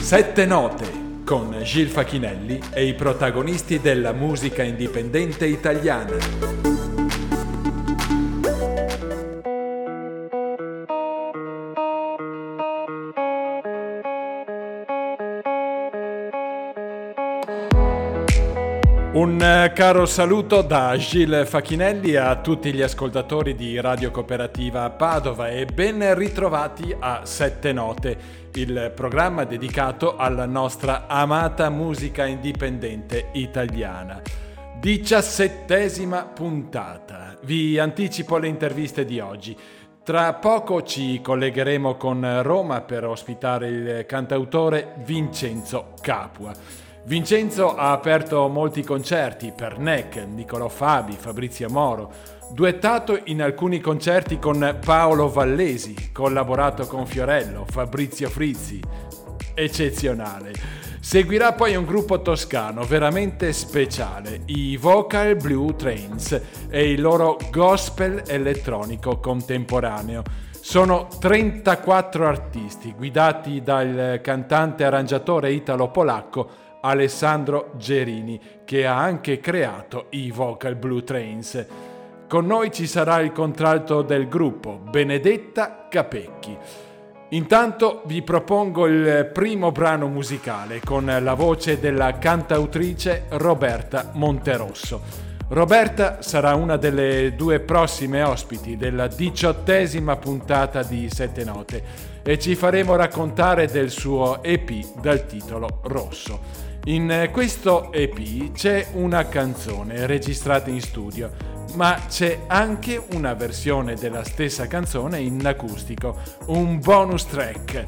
Sette note con Gil Facchinelli e i protagonisti della musica indipendente italiana. Un eh, caro saluto da Gilles Facchinelli a tutti gli ascoltatori di Radio Cooperativa Padova e ben ritrovati a Sette Note, il programma dedicato alla nostra amata musica indipendente italiana. Diciassettesima puntata. Vi anticipo le interviste di oggi. Tra poco ci collegheremo con Roma per ospitare il cantautore Vincenzo Capua. Vincenzo ha aperto molti concerti per NEC, Niccolò Fabi, Fabrizio Moro, duettato in alcuni concerti con Paolo Vallesi, collaborato con Fiorello, Fabrizio Frizzi. Eccezionale. Seguirà poi un gruppo toscano veramente speciale, i Vocal Blue Trains e il loro gospel elettronico contemporaneo. Sono 34 artisti guidati dal cantante arrangiatore italo-polacco Alessandro Gerini, che ha anche creato i Vocal Blue Trains. Con noi ci sarà il contralto del gruppo, Benedetta Capecchi. Intanto vi propongo il primo brano musicale con la voce della cantautrice Roberta Monterosso. Roberta sarà una delle due prossime ospiti della diciottesima puntata di Sette Note e ci faremo raccontare del suo EP dal titolo Rosso. In questo EP c'è una canzone registrata in studio, ma c'è anche una versione della stessa canzone in acustico, un bonus track.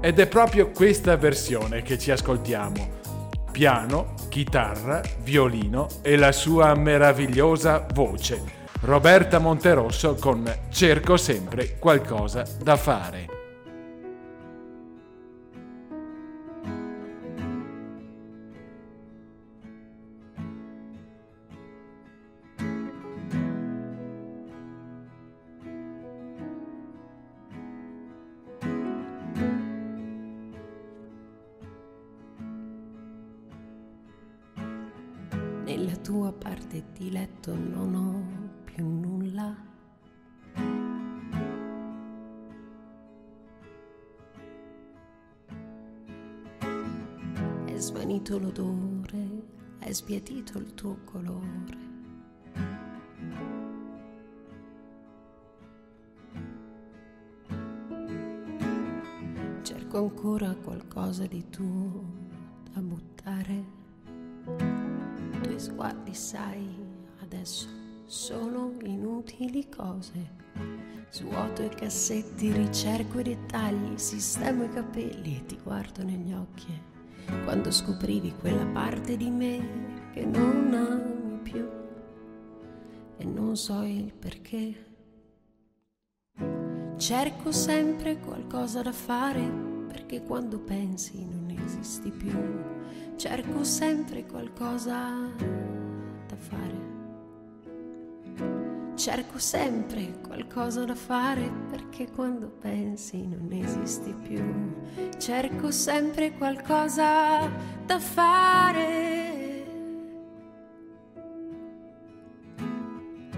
Ed è proprio questa versione che ci ascoltiamo. Piano, chitarra, violino e la sua meravigliosa voce. Roberta Monterosso con Cerco sempre qualcosa da fare. Di letto non ho più nulla. È svanito l'odore, è sbiadito il tuo colore. Cerco ancora qualcosa di tuo da buttare tuoi sguardi, sai, adesso solo inutili cose. Svuoto i cassetti, ricerco i dettagli, sistemo i capelli e ti guardo negli occhi. Quando scoprivi quella parte di me che non ami più e non so il perché. Cerco sempre qualcosa da fare perché quando pensi non esisti più cerco sempre qualcosa da fare. Cerco sempre qualcosa da fare perché quando pensi non esisti più. Cerco sempre qualcosa da fare.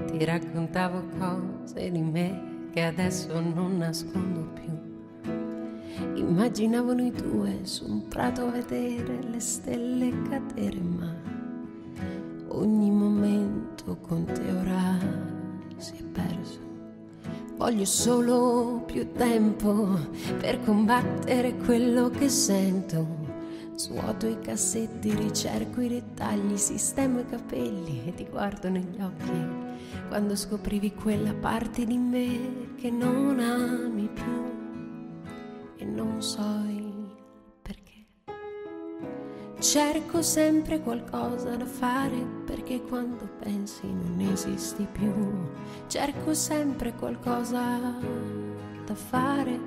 Ti raccontavo cose di me che adesso non nascondo più Immaginavo noi due su un prato a vedere le stelle cadere, ma ogni momento con te ora si è perso. Voglio solo più tempo per combattere quello che sento. Svuoto i cassetti, ricerco i dettagli, sistemo i capelli e ti guardo negli occhi. Quando scoprivi quella parte di me che non ami più e non so perché. Cerco sempre qualcosa da fare perché quando pensi non esisti più. Cerco sempre qualcosa da fare.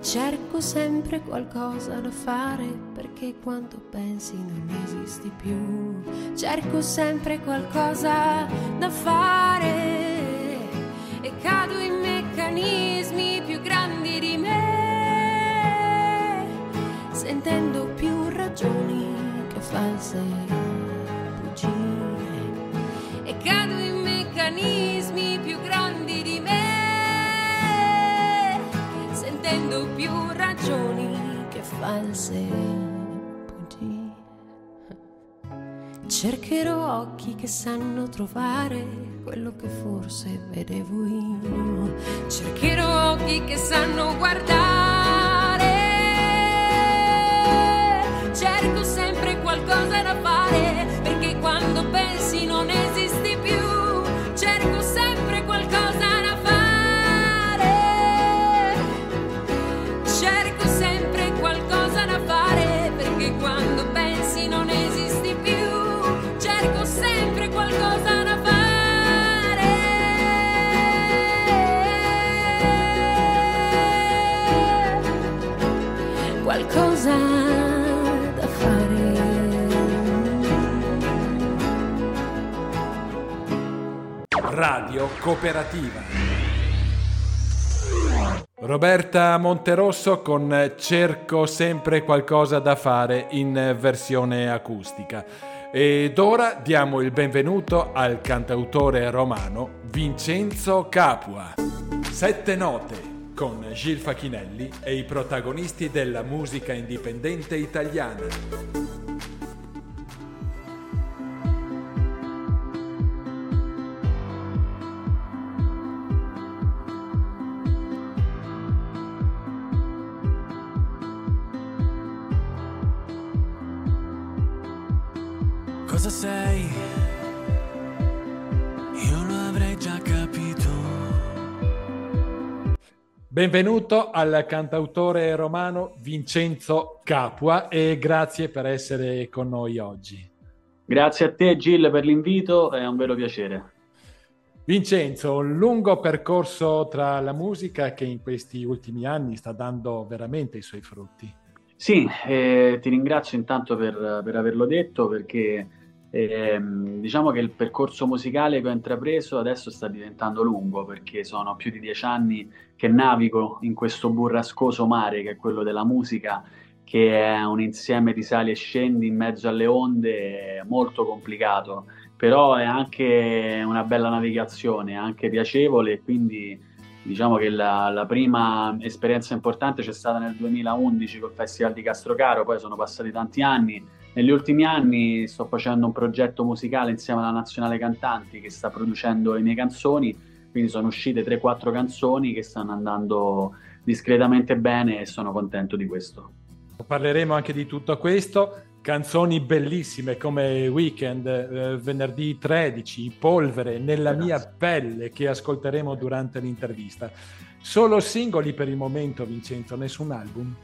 Cerco sempre qualcosa da fare perché quando pensi non esisti più. Cerco sempre qualcosa da fare e cado in meccanismi false bugie e cado in meccanismi più grandi di me, sentendo più ragioni che false bugie. Cercherò occhi che sanno trovare quello che forse vedevo io. Cercherò occhi che sanno guardare. Cerco sempre qualcosa da fare, perché quando pensi non esisti Radio Cooperativa. Roberta Monterosso con Cerco sempre qualcosa da fare in versione acustica. Ed ora diamo il benvenuto al cantautore romano Vincenzo Capua. Sette note con Gil Facchinelli e i protagonisti della musica indipendente italiana. Benvenuto al cantautore romano Vincenzo Capua e grazie per essere con noi oggi. Grazie a te Gil per l'invito, è un vero piacere. Vincenzo, un lungo percorso tra la musica che in questi ultimi anni sta dando veramente i suoi frutti. Sì, eh, ti ringrazio intanto per, per averlo detto perché eh, diciamo che il percorso musicale che ho intrapreso adesso sta diventando lungo perché sono più di dieci anni che navigo in questo burrascoso mare che è quello della musica, che è un insieme di sali e scendi in mezzo alle onde molto complicato, però è anche una bella navigazione, anche piacevole e quindi diciamo che la, la, prima esperienza importante c'è stata nel 2011 col Festival di Castrocaro, poi sono passati tanti anni. Negli ultimi anni sto facendo un progetto musicale insieme alla Nazionale Cantanti che sta producendo le mie canzoni, quindi sono uscite 3-4 canzoni che stanno andando discretamente bene e sono contento di questo. Parleremo anche di tutto questo, canzoni bellissime come Weekend, eh, venerdì 13, Polvere, Nella Grazie. mia pelle che ascolteremo durante l'intervista. Solo singoli per il momento, Vincenzo, nessun album?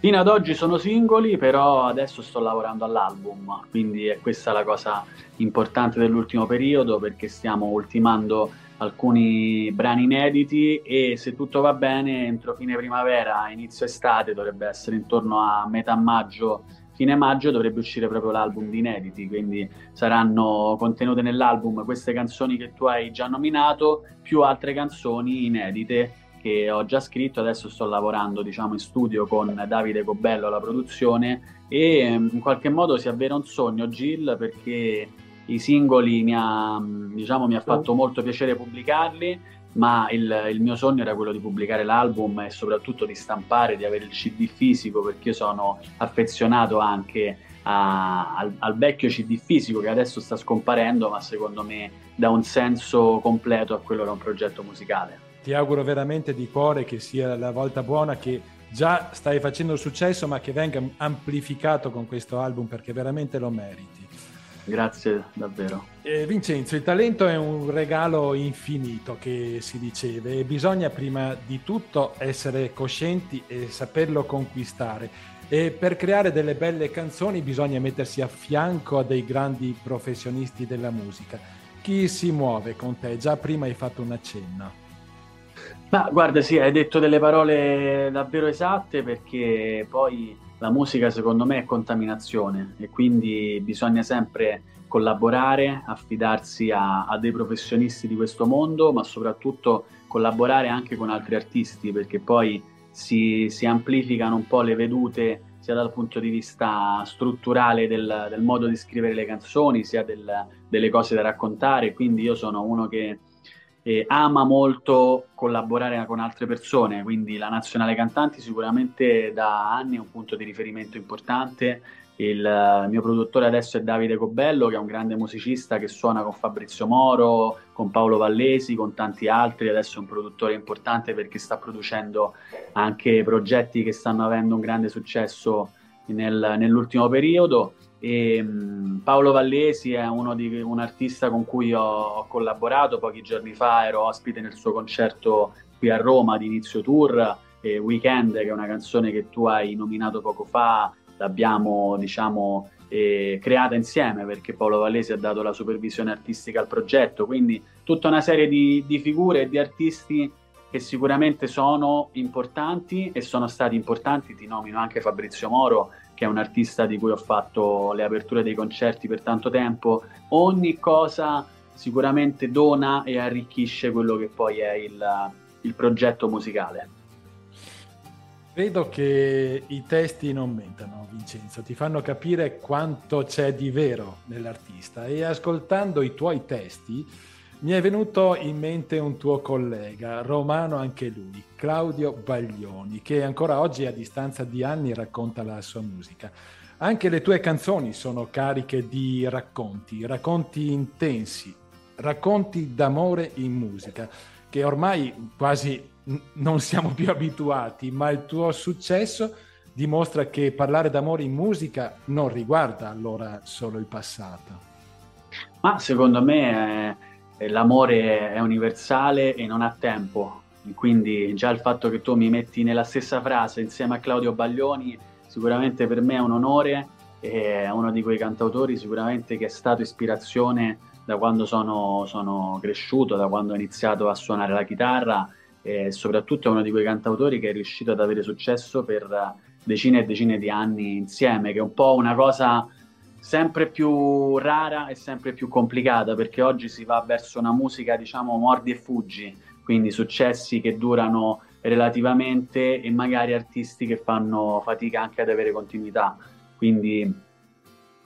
Fino ad oggi sono singoli, però adesso sto lavorando all'album, quindi è questa la cosa importante dell'ultimo periodo perché stiamo ultimando alcuni brani inediti e se tutto va bene entro fine primavera, inizio estate, dovrebbe essere intorno a metà maggio fine maggio dovrebbe uscire proprio l'album di inediti, quindi saranno contenute nell'album queste canzoni che tu hai già nominato, più altre canzoni inedite che ho già scritto, adesso sto lavorando diciamo in studio con Davide Cobello alla produzione e ehm, in qualche modo si avvera un sogno Gil perché i singoli mi ha, diciamo, mi ha fatto molto piacere pubblicarli ma il, il, mio sogno era quello di pubblicare l'album e soprattutto di stampare, di avere il CD fisico perché io sono affezionato anche a, al, al, vecchio CD fisico che adesso sta scomparendo ma secondo me dà un senso completo a quello che è un progetto musicale. Ti auguro veramente di cuore che sia la volta buona che già stai facendo successo ma che venga amplificato con questo album perché veramente lo meriti. Grazie davvero. Eh, Vincenzo, il talento è un regalo infinito che si diceva e bisogna prima di tutto essere coscienti e saperlo conquistare. E per creare delle belle canzoni bisogna mettersi a fianco a dei grandi professionisti della musica. Chi si muove con te? Già prima hai fatto un accenno. Ma guarda, sì, hai detto delle parole davvero esatte perché poi la musica secondo me è contaminazione e quindi bisogna sempre collaborare, affidarsi a, a, dei professionisti di questo mondo, ma soprattutto collaborare anche con altri artisti perché poi si, si amplificano un po' le vedute sia dal punto di vista strutturale del, del modo di scrivere le canzoni, sia del, delle cose da raccontare, quindi io sono uno che eh, ama molto collaborare con altre persone, quindi la Nazionale Cantanti sicuramente da anni è un punto di riferimento importante. Il, mio produttore adesso è Davide Cobello, che è un grande musicista che suona con Fabrizio Moro, con Paolo Vallesi, con tanti altri. Adesso è un produttore importante perché sta producendo anche progetti che stanno avendo un grande successo nel, nell'ultimo periodo. E, um, Paolo Vallesi è di, un artista con cui ho, ho, collaborato. Pochi giorni fa, ero ospite nel suo concerto qui a Roma di inizio tour, e Weekend, che è una canzone che tu hai nominato poco fa, l'abbiamo diciamo eh, creata insieme perché Paolo Vallesi ha dato la supervisione artistica al progetto, quindi tutta una serie di, di figure e di artisti che sicuramente sono importanti e sono stati importanti, ti nomino anche Fabrizio Moro che è un artista di cui ho fatto le aperture dei concerti per tanto tempo, ogni cosa sicuramente dona e arricchisce quello che poi è il, il progetto musicale. Credo che i testi non mentano, Vincenzo, ti fanno capire quanto c'è di vero nell'artista e ascoltando i tuoi testi mi è venuto in mente un tuo collega, romano anche lui, Claudio Baglioni, che ancora oggi a distanza di anni racconta la sua musica. Anche le tue canzoni sono cariche di racconti, racconti intensi, racconti d'amore in musica, che ormai quasi non siamo più abituati, ma il tuo successo dimostra che parlare d'amore in musica non riguarda allora solo il passato. Ma secondo me è l'amore è universale e non ha tempo, quindi già il fatto che tu mi metti nella stessa frase insieme a Claudio Baglioni sicuramente per me è un onore, è uno di quei cantautori sicuramente che è stato ispirazione da quando sono, sono cresciuto, da quando ho iniziato a suonare la chitarra e soprattutto è uno di quei cantautori che è riuscito ad avere successo per decine e decine di anni insieme, che è un po' una cosa sempre più rara e sempre più complicata perché oggi si va verso una musica diciamo mordi e fuggi, quindi successi che durano relativamente e magari artisti che fanno fatica anche ad avere continuità. Quindi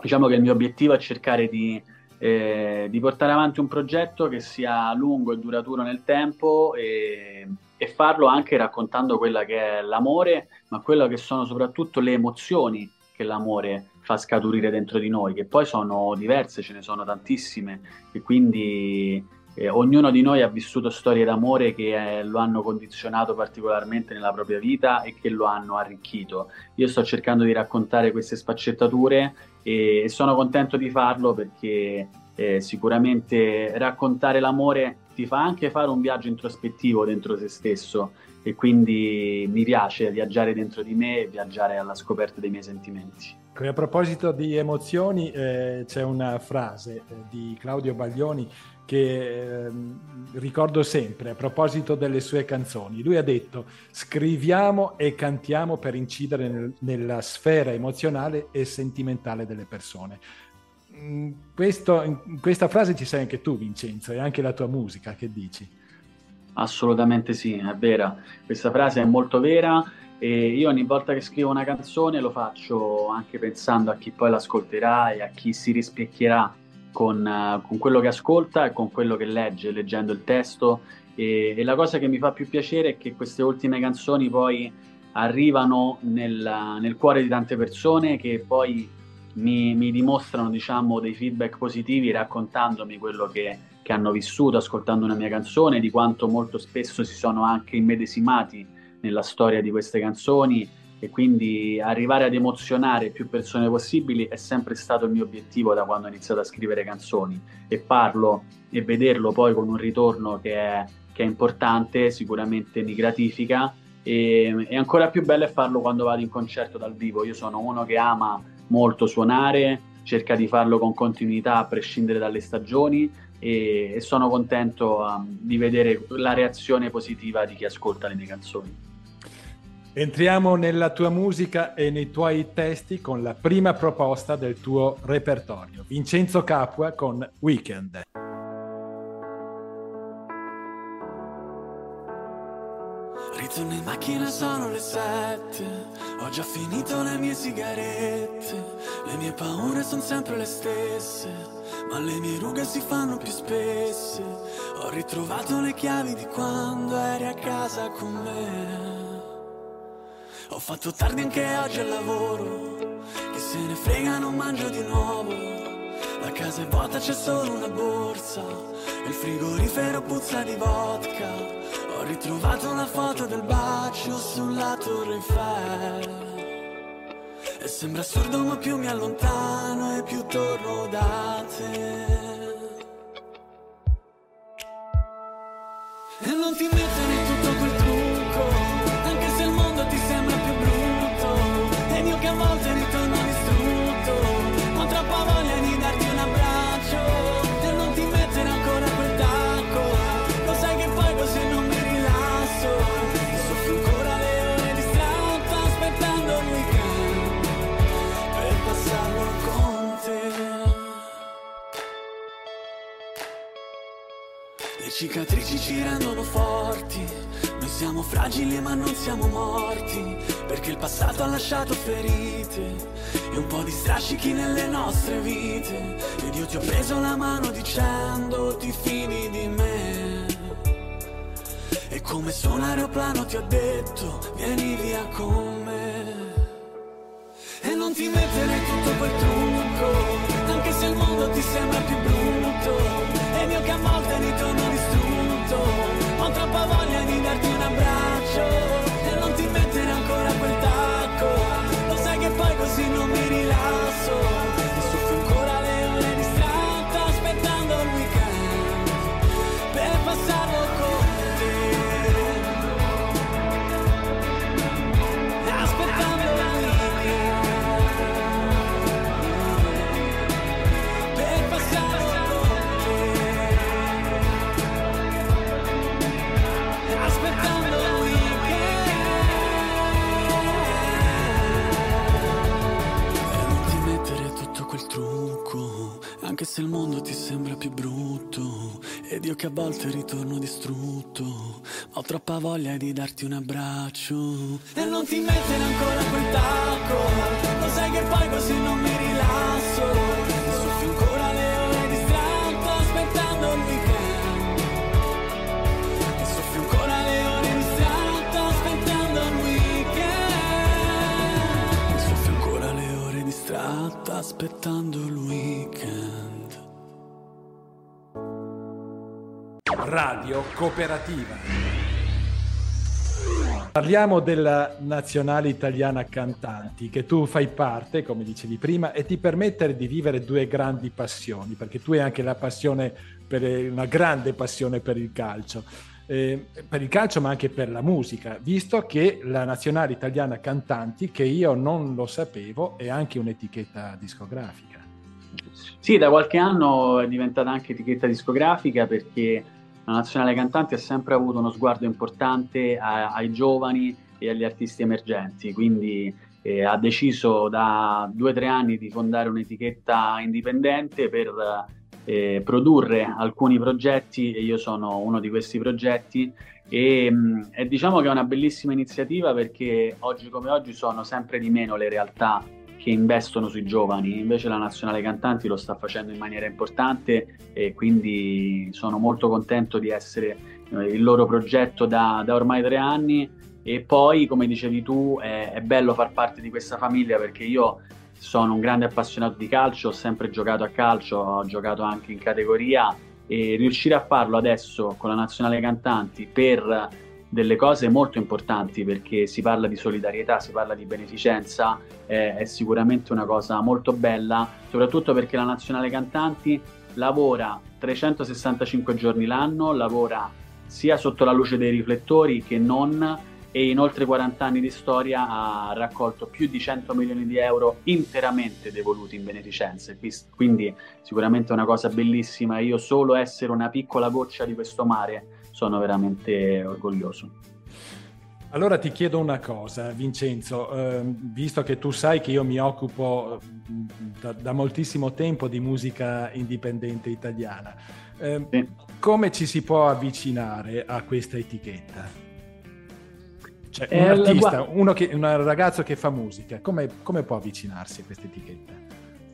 diciamo che il mio obiettivo è cercare di, eh, di portare avanti un progetto che sia lungo e duraturo nel tempo e, e farlo anche raccontando quella che è l'amore, ma quello che sono soprattutto le emozioni che l'amore fa scaturire dentro di noi, che poi sono diverse, ce ne sono tantissime e quindi eh, ognuno di noi ha vissuto storie d'amore che eh, lo hanno condizionato particolarmente nella propria vita e che lo hanno arricchito. Io sto cercando di raccontare queste sfaccettature e, e sono contento di farlo perché eh, sicuramente raccontare l'amore ti fa anche fare un viaggio introspettivo dentro se stesso e quindi mi piace viaggiare dentro di me e viaggiare alla scoperta dei miei sentimenti. A proposito di emozioni, eh, c'è una frase eh, di Claudio Baglioni che eh, ricordo sempre a proposito delle sue canzoni. Lui ha detto scriviamo e cantiamo per incidere nel, nella sfera emozionale e sentimentale delle persone. Mm, questo, in questa frase ci sei anche tu, Vincenzo, e anche la tua musica, che dici? Assolutamente sì, è vera. Questa frase è molto vera e io ogni volta che scrivo una canzone lo faccio anche pensando a chi poi l'ascolterà e a chi si rispecchierà con, uh, con quello che ascolta e con quello che legge, leggendo il testo. E, e, la cosa che mi fa più piacere è che queste ultime canzoni poi arrivano nel, nel cuore di tante persone che poi mi, mi, dimostrano diciamo, dei feedback positivi raccontandomi quello che, che hanno vissuto ascoltando una mia canzone, di quanto molto spesso si sono anche immedesimati nella storia di queste canzoni e quindi arrivare ad emozionare più persone possibili è sempre stato il mio obiettivo da quando ho iniziato a scrivere canzoni e farlo e vederlo poi con un ritorno che è, che è importante sicuramente mi gratifica e, e ancora più bello è farlo quando vado in concerto dal vivo. Io sono uno che ama molto suonare, cerca di farlo con continuità a prescindere dalle stagioni e, e sono contento um, di vedere la reazione positiva di chi ascolta le mie canzoni. Entriamo nella tua musica e nei tuoi testi con la prima proposta del tuo repertorio. Vincenzo Capua con Weekend. Ritorno in macchina macchina sono le sette, ho già finito le mie sigarette, le mie paure sono sempre le stesse, ma le mie rughe si fanno più spesse. Ho ritrovato le chiavi di quando eri a casa con me. Ho fatto tardi anche oggi al lavoro, che se ne frega non mangio di nuovo. La casa è vuota, c'è solo una borsa, il frigorifero puzza di vodka. Ho ritrovato una foto del bacio sulla Torre Eiffel. E sembra assurdo ma più mi allontano e più torno da te. E non ti mettere tutto quel trucco, cicatrici ci rendono forti, noi siamo fragili ma non siamo morti, perché il passato ha lasciato ferite e un po' di strascichi nelle nostre vite. Ed io ti ho preso la mano dicendo ti fidi di me. E come su un aeroplano ti ho detto vieni via con me. E non ti mettere tutto quel trucco Anche se il mondo ti sembra più brutto Ed io che a volte ritorno Ho troppa voglia di darti un abbraccio anche se il mondo ti sembra più brutto ed io che a volte ritorno distrutto ho troppa voglia di darti un abbraccio. E non ti mettere ancora quel tacco lo sai che poi così non mi rilasso Radio Cooperativa. Parliamo della Nazionale Italiana Cantanti, che tu fai parte, come dicevi prima, e ti permette di vivere due grandi passioni, perché tu hai anche la passione per una grande passione per il calcio. Eh, per il calcio ma anche per la musica, visto che la Nazionale Italiana Cantanti, che io non lo sapevo, è anche un'etichetta discografica. Sì, da qualche anno è diventata anche etichetta discografica perché la Nazionale Cantanti ha sempre avuto uno sguardo importante a- ai giovani e agli artisti emergenti, quindi eh, ha deciso da due o tre anni di fondare un'etichetta indipendente per eh, produrre alcuni progetti e io sono uno di questi progetti. E, mh, e diciamo che è una bellissima iniziativa perché oggi come oggi sono sempre di meno le realtà che investono sui giovani, invece la Nazionale Cantanti lo sta facendo in maniera importante e quindi sono molto contento di essere eh, il loro progetto da, da ormai tre anni. E poi come dicevi tu è, è bello far parte di questa famiglia perché io sono un grande appassionato di calcio, ho sempre giocato a calcio, ho giocato anche in categoria e riuscire a farlo adesso con la Nazionale Cantanti per delle cose molto importanti perché si parla di solidarietà, si parla di beneficenza, eh, è sicuramente una cosa molto bella, soprattutto perché la Nazionale Cantanti lavora 365 giorni l'anno, lavora sia sotto la luce dei riflettori che non e in oltre 40 anni di storia ha raccolto più di 100 milioni di euro interamente devoluti in beneficenze, quindi sicuramente una cosa bellissima, io solo essere una piccola goccia di questo mare sono veramente orgoglioso. Allora ti chiedo una cosa, Vincenzo, eh, visto che tu sai che io mi occupo da, da moltissimo tempo di musica indipendente italiana, eh, sì. come ci si può avvicinare a questa etichetta? Cioè, un eh, artista, uno che, un ragazzo che fa musica, come, come può avvicinarsi a questa etichetta?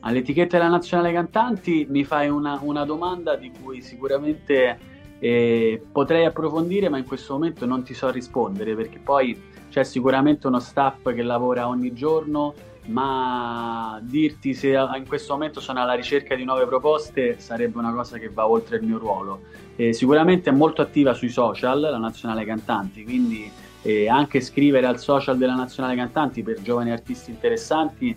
All'etichetta della Nazionale Cantanti mi fai una, una domanda di cui sicuramente eh, potrei approfondire, ma in questo momento non ti so rispondere perché poi c'è sicuramente uno staff che lavora ogni giorno, ma dirti se in questo momento sono alla ricerca di nuove proposte sarebbe una cosa che va oltre il mio ruolo. Eh, sicuramente è molto attiva sui social la Nazionale Cantanti, quindi anche scrivere al social della Nazionale Cantanti per giovani artisti interessanti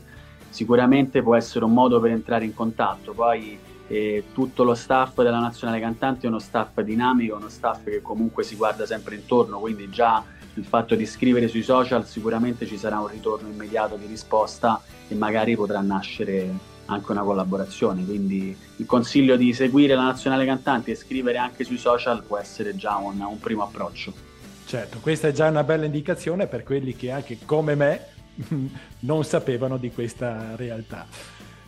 sicuramente può essere un modo per entrare in contatto. Poi eh, tutto lo staff della Nazionale Cantanti è uno staff dinamico, uno staff che comunque si guarda sempre intorno, quindi già il fatto di scrivere sui social sicuramente ci sarà un ritorno immediato di risposta e magari potrà nascere anche una collaborazione. Quindi il consiglio di seguire la Nazionale Cantanti e scrivere anche sui social può essere già un, un primo approccio. Certo, questa è già una bella indicazione per quelli che anche come me non sapevano di questa realtà.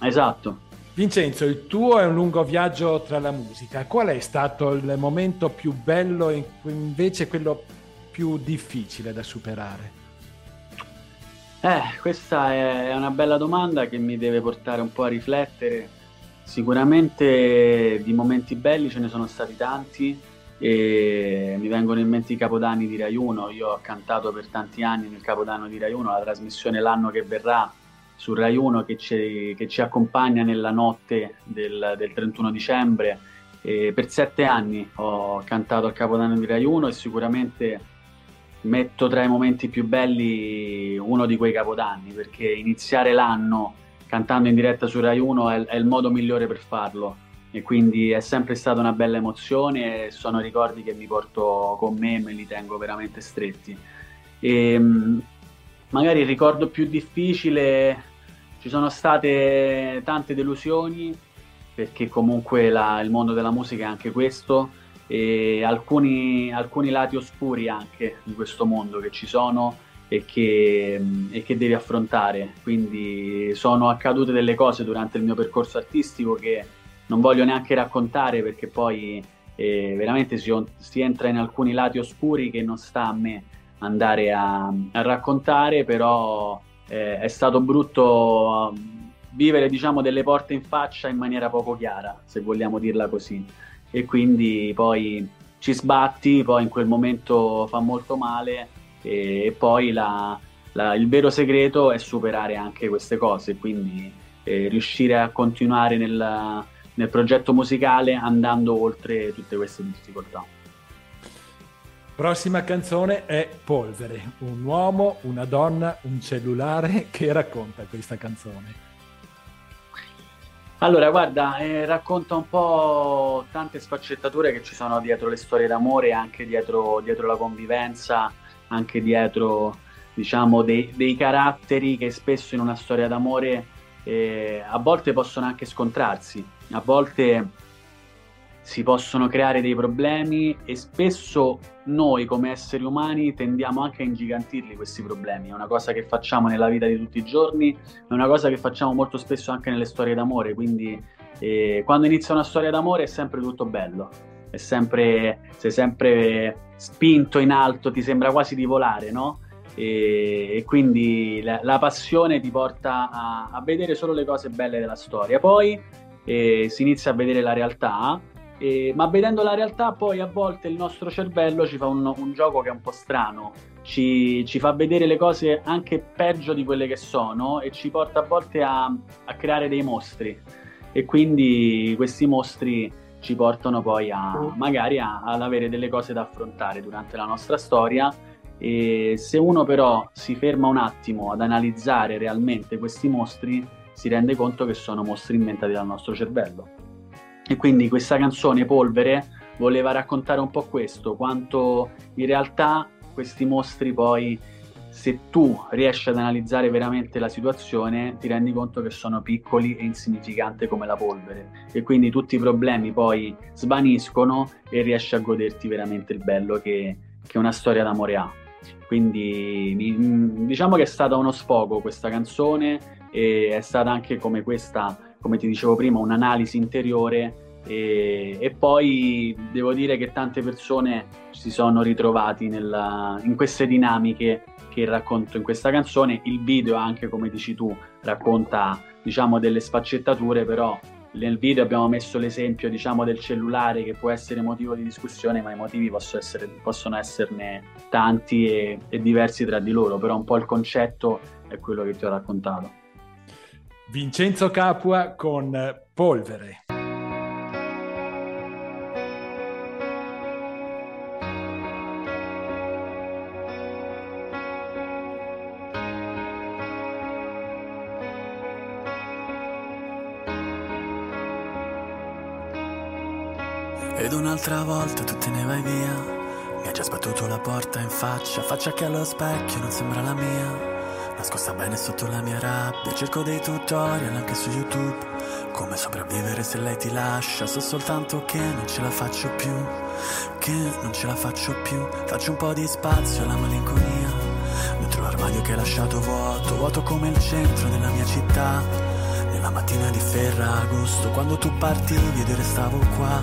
Esatto. Vincenzo, il tuo è un lungo viaggio tra la musica. Qual è stato il momento più bello e invece quello più difficile da superare? Eh, questa è una bella domanda che mi deve portare un po' a riflettere. Sicuramente di momenti belli ce ne sono stati tanti e mi vengono in mente i Capodanni di Rai 1. Io ho cantato per tanti anni nel Capodanno di Rai 1, la trasmissione L'anno che verrà su Rai 1 che ci, che ci accompagna nella notte del, del 31 dicembre. E per sette anni ho cantato al Capodanno di Rai 1 e sicuramente metto tra i momenti più belli uno di quei capodanni, perché iniziare l'anno cantando in diretta su Rai 1 è, è il modo migliore per farlo e quindi è sempre stata una bella emozione e sono ricordi che mi porto con me e me li tengo veramente stretti. E, ehm, magari il ricordo più difficile ci sono state tante delusioni perché comunque la, il mondo della musica è anche questo e alcuni, alcuni lati oscuri anche di questo mondo che ci sono e che, e che, devi affrontare. Quindi sono accadute delle cose durante il mio percorso artistico che non voglio neanche raccontare perché poi eh, veramente si, si, entra in alcuni lati oscuri che non sta a me andare a, a raccontare, però eh, è stato brutto vivere diciamo delle porte in faccia in maniera poco chiara, se vogliamo dirla così e quindi poi ci sbatti, poi in quel momento fa molto male e, e poi la, la, il vero segreto è superare anche queste cose, quindi eh, riuscire a continuare nel, nel progetto musicale andando oltre tutte queste difficoltà. Prossima canzone è Polvere, un uomo, una donna, un cellulare che racconta questa canzone. Allora, guarda, eh, racconta un po' tante sfaccettature che ci sono dietro le storie d'amore, anche dietro, dietro la convivenza, anche dietro, diciamo, dei, dei, caratteri che spesso in una storia d'amore eh, a volte possono anche scontrarsi, a volte si possono creare dei problemi e spesso noi come esseri umani tendiamo anche a ingigantirli questi problemi. È una cosa che facciamo nella vita di tutti i giorni, è una cosa che facciamo molto spesso anche nelle storie d'amore, quindi eh, quando inizia una storia d'amore è sempre tutto bello, è sempre, sei sempre spinto in alto, ti sembra quasi di volare, no? E, e quindi la, la, passione ti porta a, a, vedere solo le cose belle della storia. Poi eh, si inizia a vedere la realtà eh, ma vedendo la realtà poi a volte il nostro cervello ci fa un, un gioco che è un po' strano, ci, ci, fa vedere le cose anche peggio di quelle che sono e ci porta a volte a, a creare dei mostri. E quindi questi mostri ci portano poi a magari a, ad avere delle cose da affrontare durante la nostra storia. E se uno però si ferma un attimo ad analizzare realmente questi mostri si rende conto che sono mostri inventati dal nostro cervello. E quindi questa canzone Polvere voleva raccontare un po' questo, quanto in realtà questi mostri poi, se tu riesci ad analizzare veramente la situazione, ti rendi conto che sono piccoli e insignificanti come la polvere. E quindi tutti i problemi poi svaniscono e riesci a goderti veramente il bello che, che una storia d'amore ha. Quindi diciamo che è stata uno sfogo questa canzone e è stata anche come questa come ti dicevo prima, un'analisi interiore e, e, poi devo dire che tante persone si sono ritrovati nella, in queste dinamiche che racconto in questa canzone. Il video anche, come dici tu, racconta diciamo delle sfaccettature, però nel video abbiamo messo l'esempio diciamo del cellulare che può essere motivo di discussione, ma i motivi possono, essere, possono esserne tanti e, e diversi tra di loro, però un po' il concetto è quello che ti ho raccontato. Vincenzo Capua con Polvere. Ed un'altra volta tu te ne vai via. Mi ha già sbattuto la porta in faccia, faccia che allo specchio non sembra la mia. Nascosta bene sotto la mia rabbia, cerco dei tutorial anche su YouTube. Come sopravvivere se lei ti lascia, so soltanto che non ce la faccio più. Che non ce la faccio più, faccio un po' di spazio alla malinconia. Dentro l'armadio che hai lasciato vuoto, vuoto come il centro della mia città. Nella mattina di Ferragosto, quando tu partivi ed restavo qua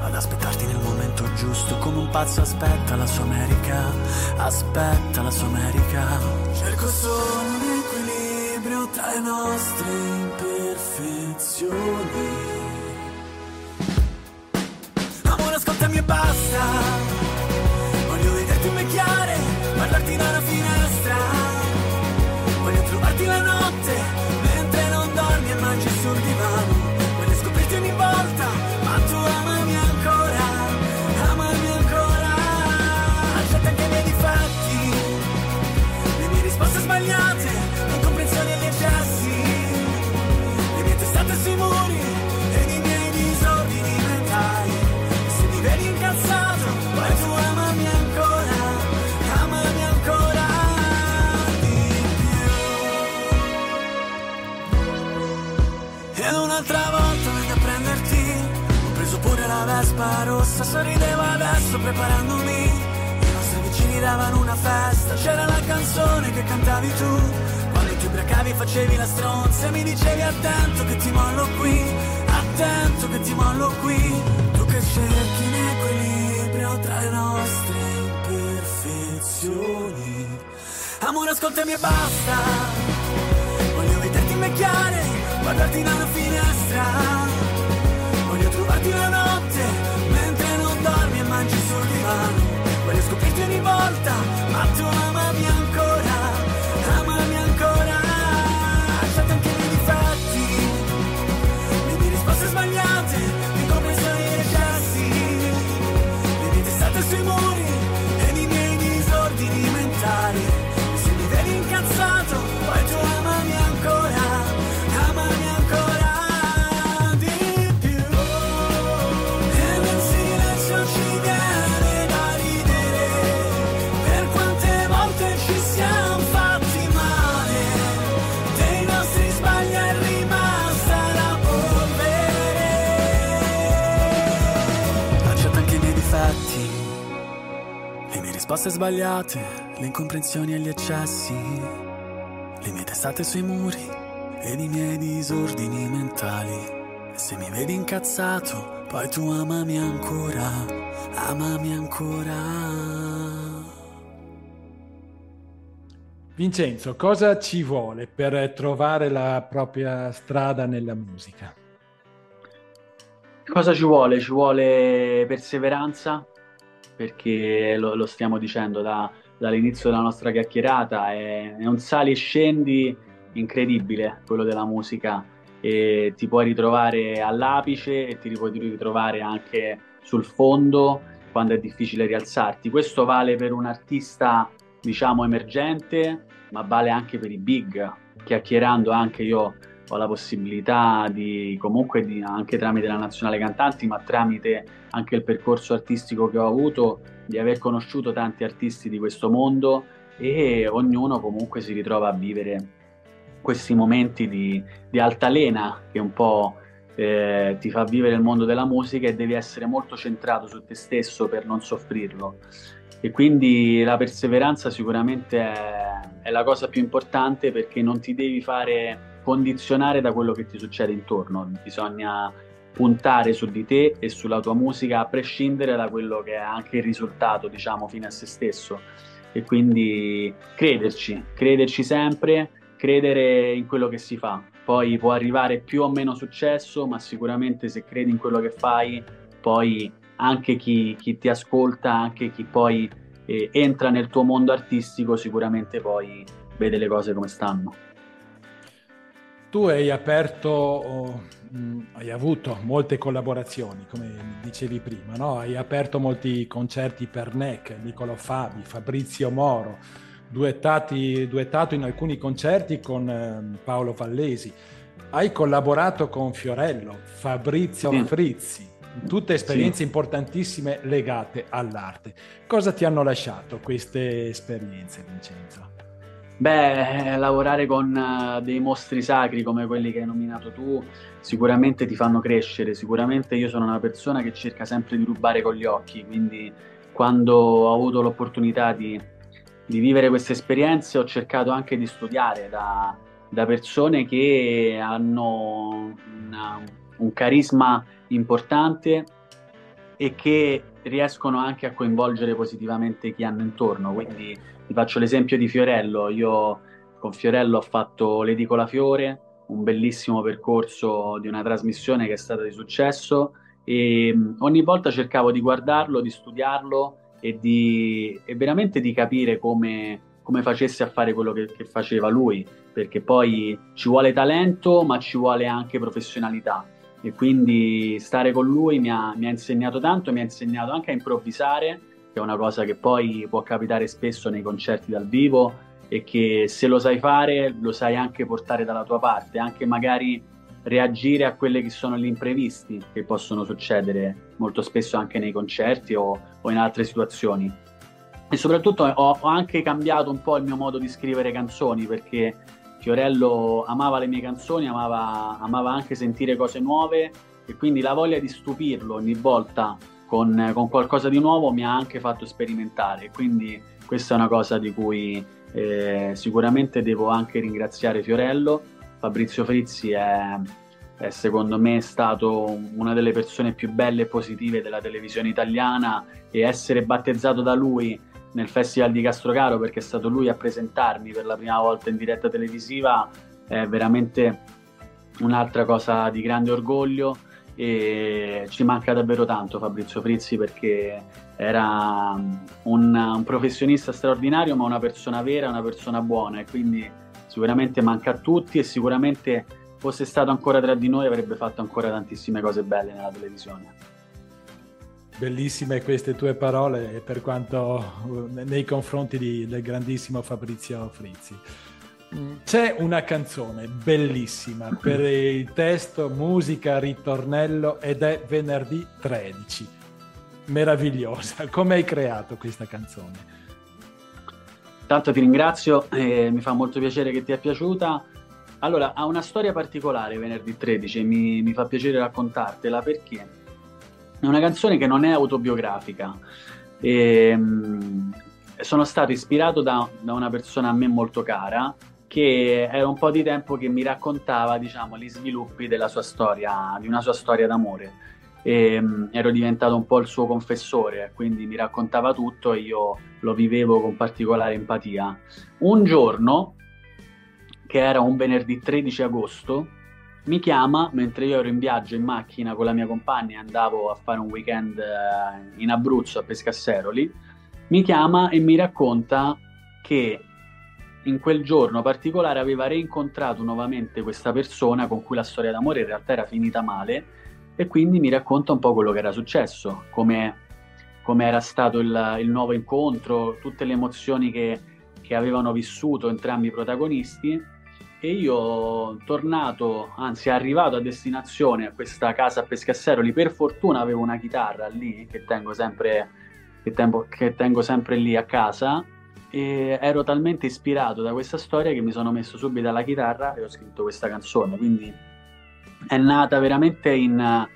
ad aspettarti nel momento giusto come un pazzo aspetta la sua America aspetta la sua America. Cerco solo un equilibrio tra le nostre imperfezioni. Amore ascoltami e basta attento che ti mollo qui Attento che ti mollo qui. Tu che cerchi in equilibrio tra le nostre imperfezioni. Amore ascoltami e basta. Voglio vederti invecchiare, guardarti dalla finestra. Risposte sbagliate, le incomprensioni e gli eccessi, le mie testate sui muri ed i miei disordini mentali. E se mi vedi incazzato, poi tu amami ancora, amami ancora. Vincenzo, cosa ci vuole per trovare la propria strada nella musica? Cosa ci vuole? Ci vuole perseveranza, perché lo, lo stiamo dicendo da- dall'inizio della nostra chiacchierata, è, è un sali e scendi incredibile quello della musica e ti puoi ritrovare all'apice e ti puoi ritrovare anche sul fondo quando è difficile rialzarti. Questo vale per un artista, diciamo, emergente, ma vale anche per i big. Chiacchierando anche io ho la possibilità di, comunque di, anche tramite la nazionale cantanti, ma tramite anche il percorso artistico che ho avuto, di aver conosciuto tanti artisti di questo mondo e ognuno comunque si ritrova a vivere questi momenti di, di altalena che un po' eh, ti fa vivere il mondo della musica e devi essere molto centrato su te stesso per non soffrirlo. E quindi la perseveranza sicuramente è, è la cosa più importante perché non ti devi fare condizionare da quello che ti succede intorno, bisogna puntare su di te e sulla tua musica a prescindere da quello che è anche il risultato, diciamo, fine a se stesso. E quindi crederci, crederci sempre, credere in quello che si fa. Poi può arrivare più o meno successo, ma sicuramente se credi in quello che fai, poi anche chi, chi ti ascolta, anche chi poi eh, entra nel tuo mondo artistico, sicuramente poi vede le cose come stanno. Tu hai aperto, mh, hai avuto molte collaborazioni, come dicevi prima, no? hai aperto molti concerti per NEC, Niccolo Fabi, Fabrizio Moro, duettati, duettato in alcuni concerti con eh, Paolo Vallesi. Hai collaborato con Fiorello, Fabrizio sì. Frizzi, tutte esperienze sì. importantissime legate all'arte. Cosa ti hanno lasciato queste esperienze, Vincenzo? Beh, lavorare con uh, dei mostri sacri come quelli che hai nominato tu sicuramente ti fanno crescere, sicuramente io sono una persona che cerca sempre di rubare con gli occhi, quindi quando ho avuto l'opportunità di, di vivere queste esperienze ho cercato anche di studiare da, da persone che hanno una, un carisma importante e che riescono anche a coinvolgere positivamente chi hanno intorno, quindi vi faccio l'esempio di Fiorello. Io con Fiorello ho fatto l'Edicola Fiore, un bellissimo percorso di una trasmissione che è stata di successo e mm, ogni volta cercavo di guardarlo, di studiarlo e, di, e veramente di capire come, come, facesse a fare quello che, che faceva lui, perché poi ci vuole talento ma ci vuole anche professionalità e quindi stare con lui mi ha, mi ha insegnato tanto, mi ha insegnato anche a improvvisare che è una cosa che poi può capitare spesso nei concerti dal vivo e che se lo sai fare lo sai anche portare dalla tua parte, anche magari reagire a quelli che sono gli imprevisti che possono succedere molto spesso anche nei concerti o, o in altre situazioni. E soprattutto ho, ho anche cambiato un po' il mio modo di scrivere canzoni perché Fiorello amava le mie canzoni, amava, amava anche sentire cose nuove e quindi la voglia di stupirlo ogni volta con, con, qualcosa di nuovo mi ha anche fatto sperimentare. Quindi questa è una cosa di cui eh, sicuramente devo anche ringraziare Fiorello. Fabrizio Frizzi è, è, secondo me stato una delle persone più belle e positive della televisione italiana e essere battezzato da lui nel Festival di Castrocaro perché è stato lui a presentarmi per la prima volta in diretta televisiva è veramente un'altra cosa di grande orgoglio e ci manca davvero tanto Fabrizio Frizzi perché era un, un, professionista straordinario ma una persona vera, una persona buona e quindi sicuramente manca a tutti e sicuramente fosse stato ancora tra di noi avrebbe fatto ancora tantissime cose belle nella televisione. Bellissime queste tue parole per quanto nei confronti di, del grandissimo Fabrizio Frizzi. C'è una canzone bellissima per il testo, musica, ritornello ed è venerdì 13. Meravigliosa. Come hai creato questa canzone? Tanto ti ringrazio, eh, mi fa molto piacere che ti è piaciuta. Allora, ha una storia particolare venerdì 13, mi, mi fa piacere raccontartela perché è una canzone che non è autobiografica. E, ehm, sono stato ispirato da, da una persona a me molto cara, che era un po' di tempo che mi raccontava, diciamo, gli sviluppi della sua storia, di una sua storia d'amore. E, um, ero diventato un po' il suo confessore, quindi mi raccontava tutto e io lo vivevo con particolare empatia. Un giorno, che era un venerdì 13 agosto, mi chiama mentre io ero in viaggio in macchina con la mia compagna e andavo a fare un weekend eh, in Abruzzo a Pescasseroli. Mi chiama e mi racconta che in quel giorno particolare aveva reincontrato nuovamente questa persona con cui la storia d'amore in realtà era finita male e quindi mi racconta un po' quello che era successo, come, come era stato il, il, nuovo incontro, tutte le emozioni che, che avevano vissuto entrambi i protagonisti. E io tornato, anzi arrivato a destinazione a questa casa a Pescasseroli, per fortuna avevo una chitarra lì che tengo sempre, che tengo, che tengo sempre lì a casa e ero talmente ispirato da questa storia che mi sono messo subito alla chitarra e ho scritto questa canzone. Quindi è nata veramente in,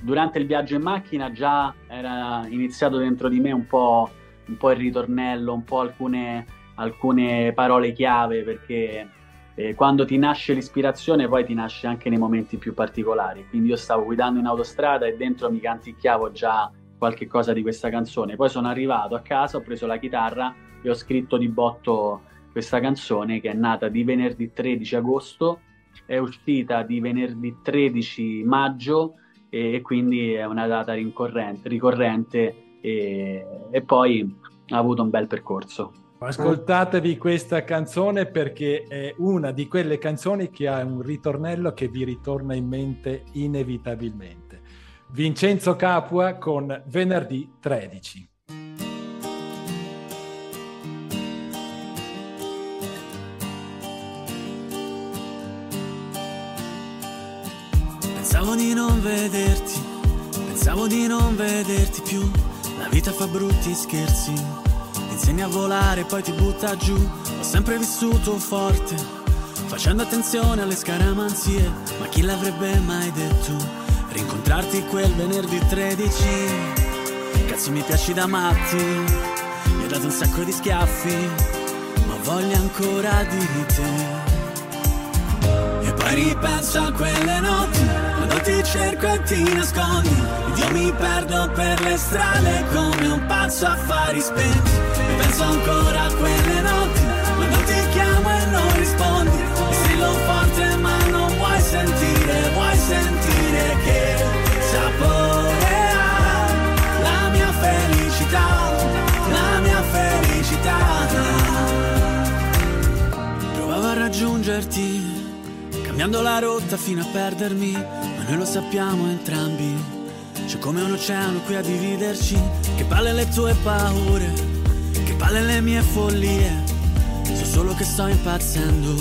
durante il viaggio in macchina, già era iniziato dentro di me un po', un po il ritornello, un po' alcune, alcune parole chiave perché eh, quando ti nasce l'ispirazione poi ti nasce anche nei momenti più particolari. Quindi io stavo guidando in autostrada e dentro mi canticchiavo già qualche cosa di questa canzone. Poi sono arrivato a casa, ho preso la chitarra e ho scritto di botto questa canzone che è nata di venerdì 13 agosto, è uscita di venerdì 13 maggio e, quindi è una data ricorrente e, e poi ha avuto un bel percorso. Ascoltatevi questa canzone perché è una di quelle canzoni che ha un ritornello che vi ritorna in mente inevitabilmente. Vincenzo Capua con Venerdì 13. Pensavo di non vederti, pensavo di non vederti più. La vita fa brutti scherzi insegna a volare poi ti butta giù. Ho sempre vissuto forte, facendo attenzione alle scaramanzie. Ma chi l'avrebbe mai detto? Rincontrarti quel venerdì 13. Cazzo mi piaci da matti, mi hai dato un sacco di schiaffi, ma voglio ancora di te. E poi ripenso a quelle notti, quando ti cerco e ti nascondi. Ed io mi perdo per le strade come un pazzo a fari spenti. E penso ancora a quelle notti, quando ti chiamo e non rispondi. E strillo forte ma non vuoi sentire, vuoi sentire raggiungerti cambiando la rotta fino a perdermi, ma noi lo sappiamo entrambi. C'è come un oceano qui a dividerci, che palle le tue paure, che palle le mie follie. So solo che sto impazzendo,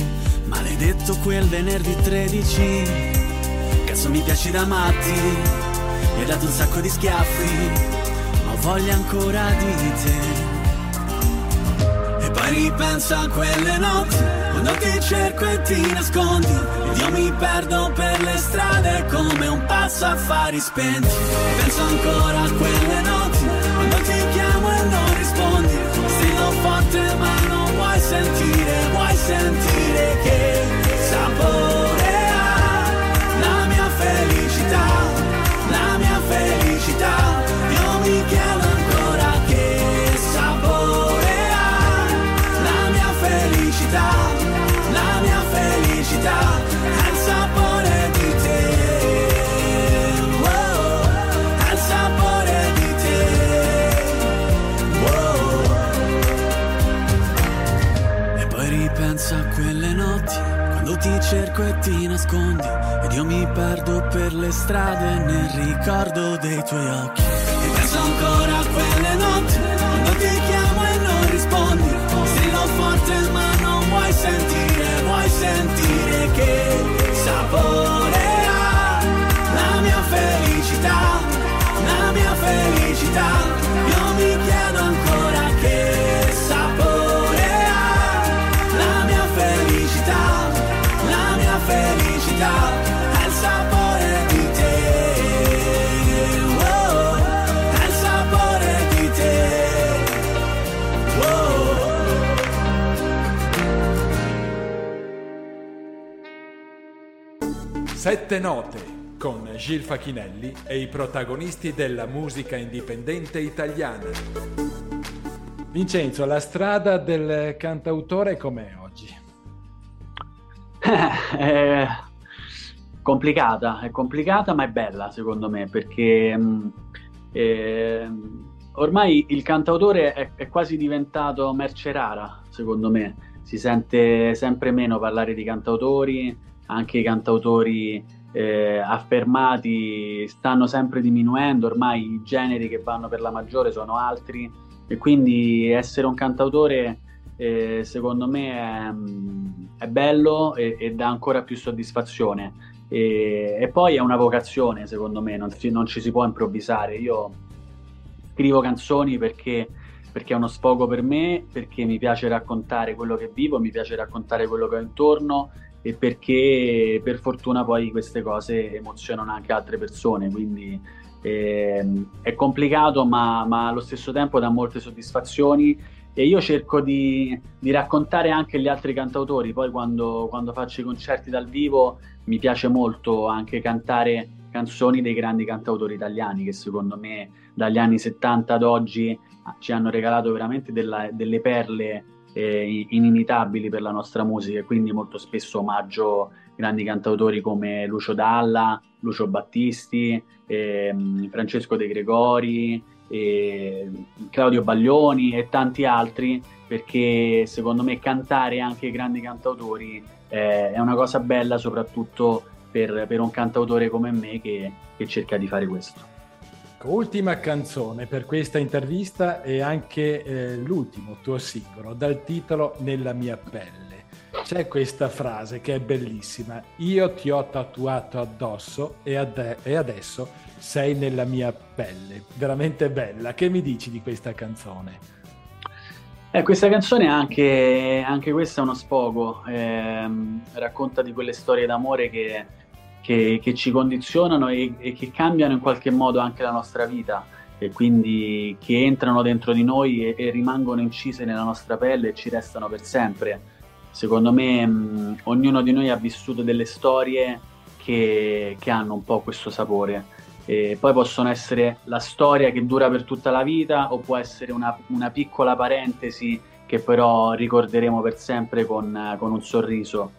maledetto quel venerdì 13. Cazzo mi piaci da matti, mi hai dato un sacco di schiaffi, ma voglio ancora di te. Ripenso a quelle notti quando ti cerco e ti nascondi Ed io mi perdo per le strade come un pazzo a fari spenti. Penso ancora a quelle notti Quando ti chiamo e non rispondi. Strillo forte ma non vuoi sentire Vuoi sentire che cerco e ti nascondi ed io mi perdo per le strade nel ricordo dei tuoi occhi. E penso ancora a quelle notti quando ti chiamo e non rispondi, strillo forte ma non vuoi sentire, vuoi sentire che sapore ha la mia felicità, la mia felicità. Sette note con Gil Facchinelli e i protagonisti della musica indipendente italiana. Vincenzo, la strada del cantautore com'è oggi? è complicata, è complicata ma è bella secondo me perché mm, eh, ormai il cantautore è, è quasi diventato merce rara secondo me, si sente sempre meno parlare di cantautori anche i cantautori eh, affermati stanno sempre diminuendo, ormai i generi che vanno per la maggiore sono altri e quindi essere un cantautore eh, secondo me è, è bello e, e, dà ancora più soddisfazione e, e, poi è una vocazione secondo me, non, non, ci si può improvvisare. Io scrivo canzoni perché, perché è uno sfogo per me, perché mi piace raccontare quello che vivo, mi piace raccontare quello che ho intorno e perché per fortuna poi queste cose emozionano anche altre persone, quindi eh, è complicato ma, ma, allo stesso tempo dà molte soddisfazioni. E io cerco di, di, raccontare anche gli altri cantautori, poi quando, quando, faccio i concerti dal vivo mi piace molto anche cantare canzoni dei grandi cantautori italiani che secondo me dagli anni 70 ad oggi ci hanno regalato veramente della, delle perle eh, inimitabili per la nostra musica e quindi molto spesso omaggio grandi cantautori come Lucio Dalla, Lucio Battisti, eh, Francesco De Gregori, eh, Claudio Baglioni e tanti altri, perché secondo me cantare anche i grandi cantautori eh, è una cosa bella, soprattutto per, per un cantautore come me che, che cerca di fare questo. Ultima canzone per questa intervista e anche eh, l'ultimo tuo singolo dal titolo Nella mia pelle. C'è questa frase che è bellissima. Io ti ho tatuato addosso e, ad- e adesso sei nella mia pelle. Veramente bella. Che mi dici di questa canzone? Eh, questa canzone anche, anche questa è uno sfogo, eh, racconta di quelle storie d'amore che, che, che ci condizionano e, e, che cambiano in qualche modo anche la nostra vita e quindi che entrano dentro di noi e, e rimangono incise nella nostra pelle e ci restano per sempre. Secondo me mh, ognuno di noi ha vissuto delle storie che, che hanno un po' questo sapore e poi possono essere la storia che dura per tutta la vita o può essere una, una piccola parentesi che però ricorderemo per sempre con, con un sorriso.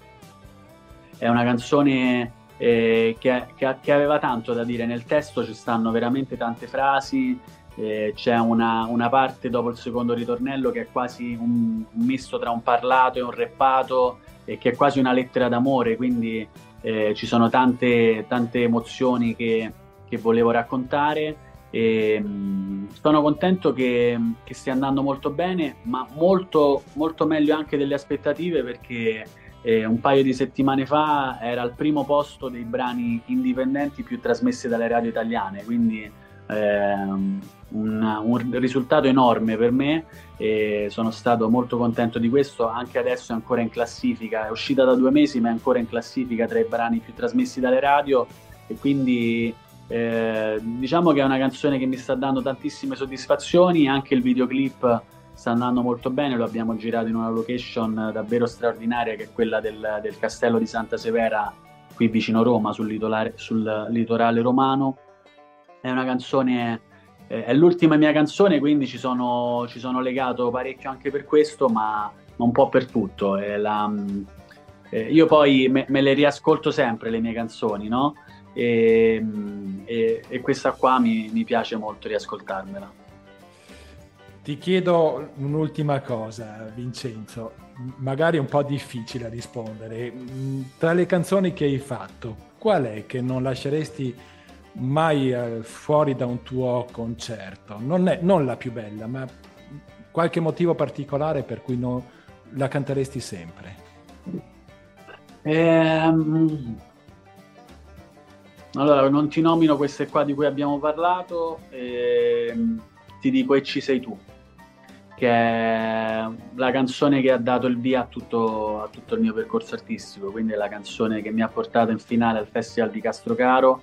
È una canzone eh, che, che, che, aveva tanto da dire, nel testo ci stanno veramente tante frasi, eh, c'è una, una, parte dopo il secondo ritornello che è quasi un, misto tra un parlato e un reppato e che è quasi una lettera d'amore, quindi eh, ci sono tante, tante emozioni che, che volevo raccontare. E, mh, mm, sono contento che, che, stia andando molto bene, ma molto, molto meglio anche delle aspettative perché eh, un paio di settimane fa era al primo posto dei brani indipendenti più trasmessi dalle radio italiane, quindi eh, un, un, risultato enorme per me e sono stato molto contento di questo, anche adesso è ancora in classifica, è uscita da due mesi ma è ancora in classifica tra i brani più trasmessi dalle radio e quindi eh, diciamo che è una canzone che mi sta dando tantissime soddisfazioni, anche il videoclip sta andando molto bene, lo abbiamo girato in una location davvero straordinaria che è quella del, del castello di Santa Severa qui vicino Roma sul litorale, sul litorale romano. È una canzone, è l'ultima mia canzone, quindi ci sono, ci sono legato parecchio anche per questo, ma, un po' per tutto. La, io poi me, me, le riascolto sempre le mie canzoni, no? e, e, e questa qua mi, mi piace molto riascoltarmela. Ti chiedo un'ultima cosa, Vincenzo, magari un po' difficile a rispondere. Tra le canzoni che hai fatto, qual è che non lasceresti mai eh, fuori da un tuo concerto? Non, è, non la più bella, ma qualche motivo particolare per cui non la canteresti sempre? Ehm, allora, non ti nomino queste qua di cui abbiamo parlato, ehm, ti dico E ci sei tu, che è la canzone che ha dato il via a tutto, a tutto il mio percorso artistico, quindi è la canzone che mi ha portato in finale al Festival di Castrocaro,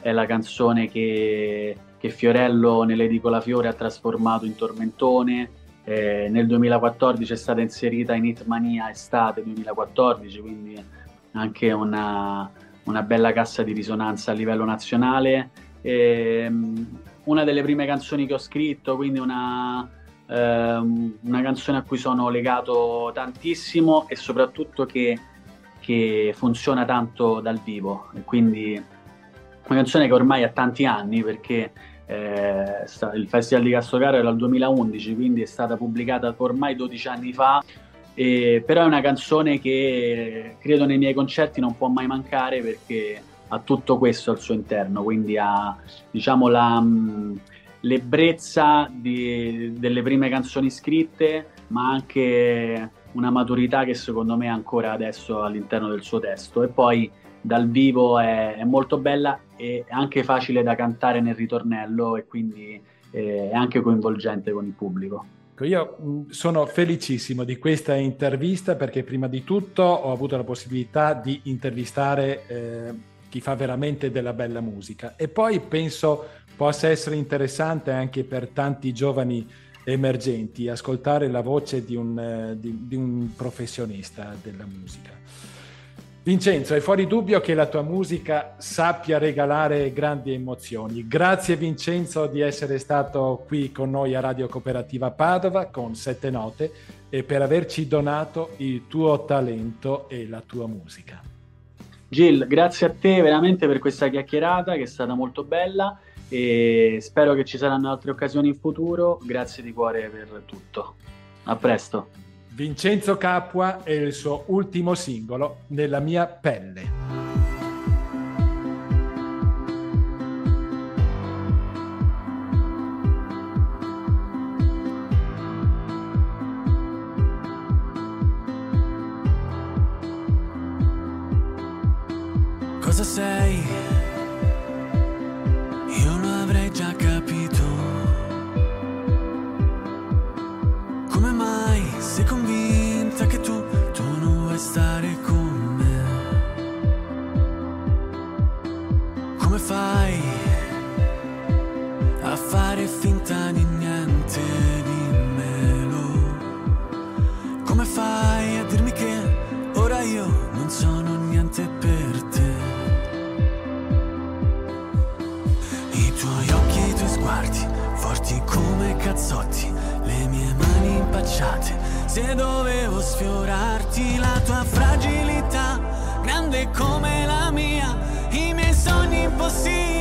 è la canzone che, che Fiorello nell'Edicola Fiore ha trasformato in Tormentone, eh, nel 2014 è stata inserita in Hitmania Estate 2014, quindi anche una una bella cassa di risonanza a livello nazionale. E, um, una delle prime canzoni che ho scritto, quindi una, um, una, canzone a cui sono legato tantissimo e soprattutto che, che funziona tanto dal vivo. E quindi una canzone che ormai ha tanti anni perché eh, il Festival di Castrocaro era il 2011, quindi è stata pubblicata ormai 12 anni fa e, però è una canzone che credo nei miei concerti non può mai mancare perché ha tutto questo al suo interno, quindi ha diciamo la, l'ebbrezza di, delle prime canzoni scritte, ma anche una maturità che secondo me ancora adesso all'interno del suo testo. E poi dal vivo è, è molto bella e anche facile da cantare nel ritornello e quindi eh, è anche coinvolgente con il pubblico. Ecco, io mm, sono felicissimo di questa intervista perché prima di tutto ho avuto la possibilità di intervistare eh, chi fa veramente della bella musica e poi penso possa essere interessante anche per tanti giovani emergenti, ascoltare la voce di un, eh, di, di un professionista della musica. Vincenzo, è fuori dubbio che la tua musica sappia regalare grandi emozioni. Grazie Vincenzo di essere stato qui con noi a Radio Cooperativa Padova con Sette Note e per averci donato il tuo talento e la tua musica. Gil, grazie a te veramente per questa chiacchierata che è stata molto bella e spero che ci saranno altre occasioni in futuro. Grazie di cuore per tutto. A presto. Vincenzo Capua e il suo ultimo singolo, Nella mia pelle. Cosa sei? Cazzotti, le mie mani impacciate. Se dovevo sfiorarti la tua fragilità, grande come la mia, i miei sogni impossibili,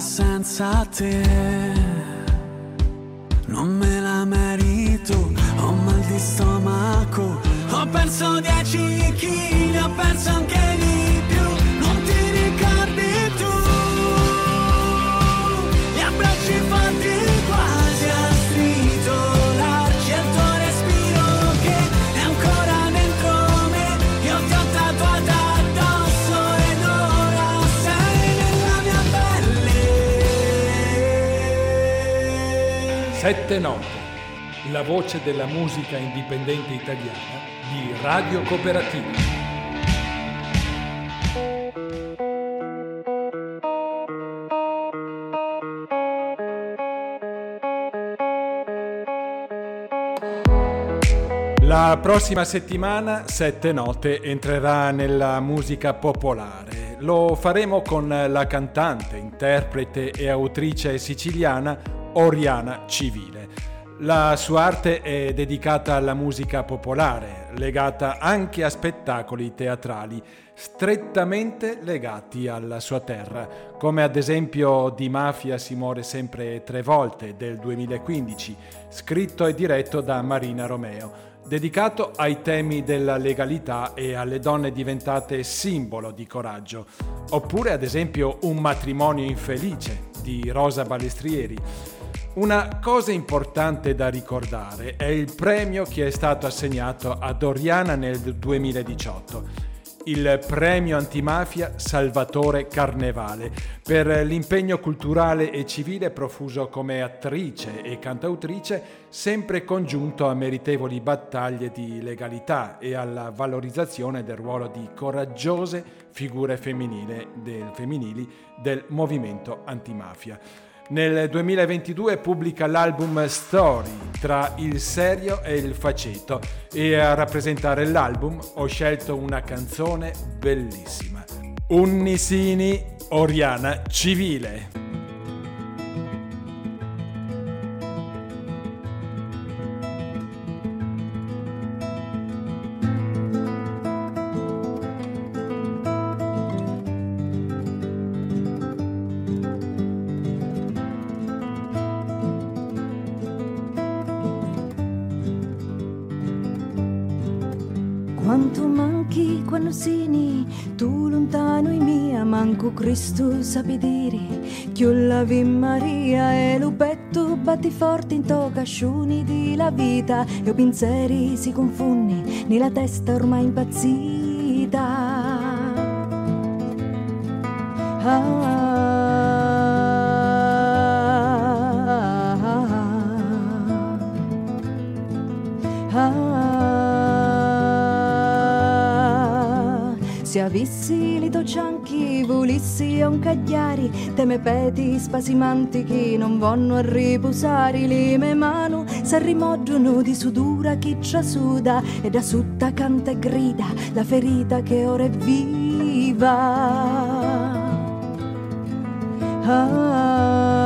senza te. Note, la voce della musica indipendente italiana di Radio Cooperativa. La prossima settimana Sette Note entrerà nella musica popolare. Lo faremo con la cantante, interprete e autrice siciliana Oriana Civile. La sua arte è dedicata alla musica popolare, legata anche a spettacoli teatrali strettamente legati alla sua terra, come ad esempio Di Mafia si muore sempre tre volte del 2015, scritto e diretto da Marina Romeo. Dedicato ai temi della legalità e alle donne diventate simbolo di coraggio, oppure ad esempio Un matrimonio infelice di Rosa Balestrieri. Una cosa importante da ricordare è il premio che è stato assegnato a Doriana nel 2018 il premio antimafia Salvatore Carnevale per l'impegno culturale e civile profuso come attrice e cantautrice, sempre congiunto a meritevoli battaglie di legalità e alla valorizzazione del ruolo di coraggiose figure femminili del movimento antimafia. Nel 2022 pubblica l'album Story tra il serio e il faceto e a rappresentare l'album ho scelto una canzone bellissima. Unnisini Oriana Civile. Cristo sapi dire che l'Ave Maria e lo petto batti forte in to cascioni di la vita e i pensieri si confondi nella testa ormai impazzita. Ah, Se avessi li cianchi, volissi a un cagliari, teme peti spasimanti che non vanno a riposare, le mie mani s'arrimoggiano di sudura chi ci suda e da sutta canta e grida la ferita che ora è viva. Ah,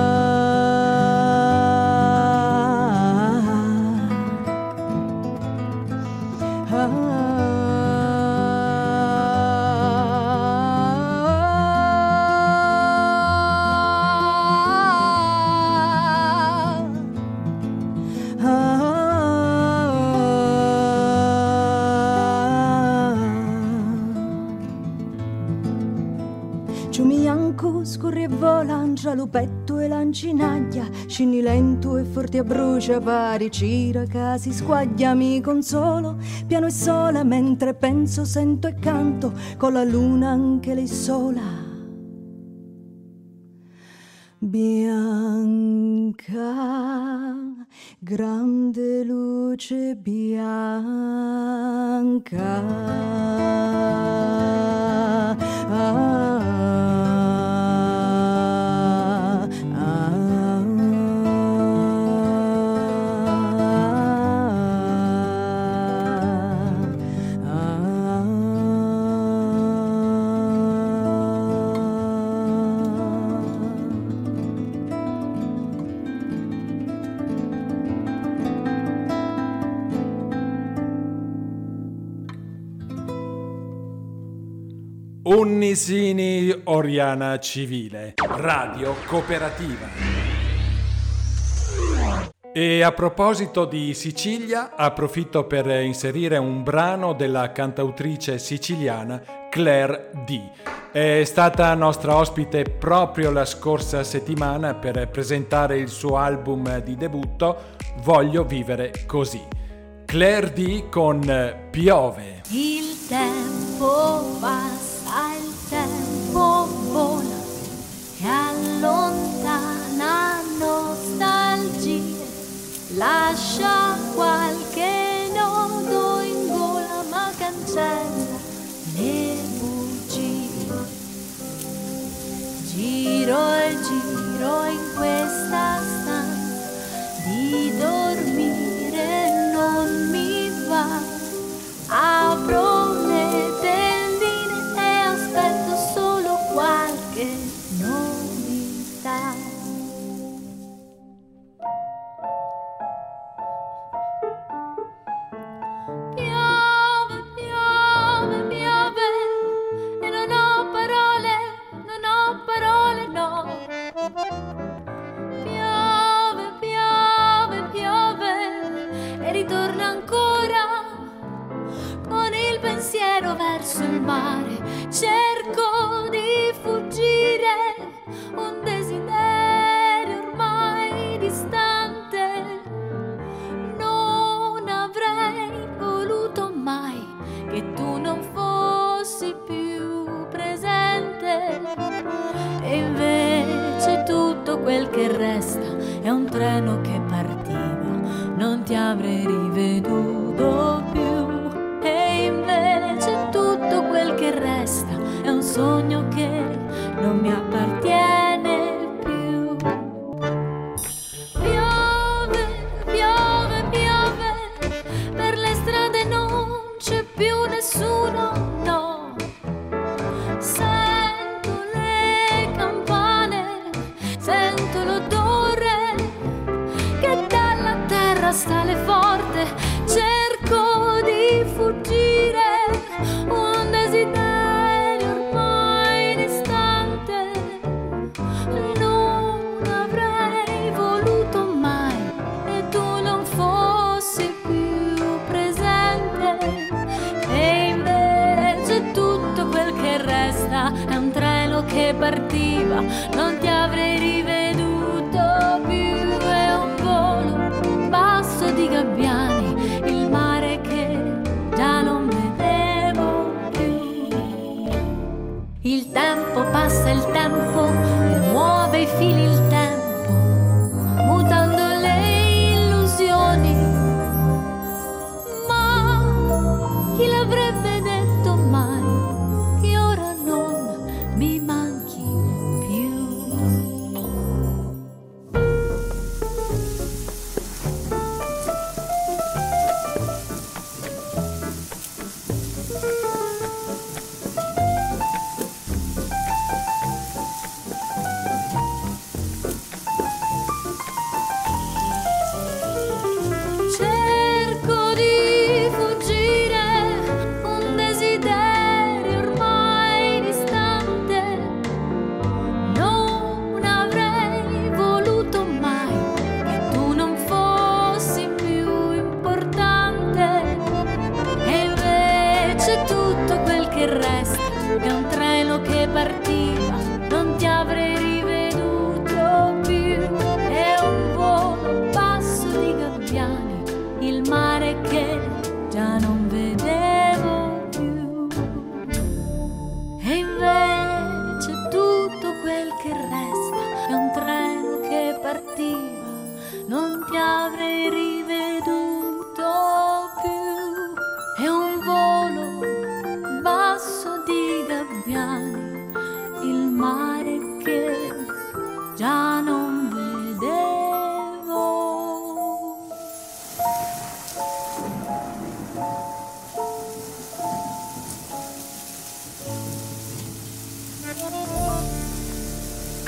lupetto e lancinaglia, scini lento e forte a brucia pari, cira casi squaglia, mi consolo, piano e sola, mentre penso, sento e canto, con la luna anche lei sola. Bianca, grande luce bianca. Ah, Unnisini Oriana Civile, Radio Cooperativa. E a proposito di Sicilia, approfitto per inserire un brano della cantautrice siciliana Claire D. È stata nostra ospite proprio la scorsa settimana per presentare il suo album di debutto Voglio vivere così. Claire D con Piove. Il tempo passa il tempo vola e allontana nostalgie, lascia qualche nodo in gola ma cancella le bugie. Giro e giro in questa stanza di dormire non mi va, apro mare, cerco di fuggire, un desiderio ormai distante. Non avrei voluto mai che tu non fossi più presente. E invece tutto quel che resta è un treno che partiva, non ti avrei riveduto è un sogno che non non ti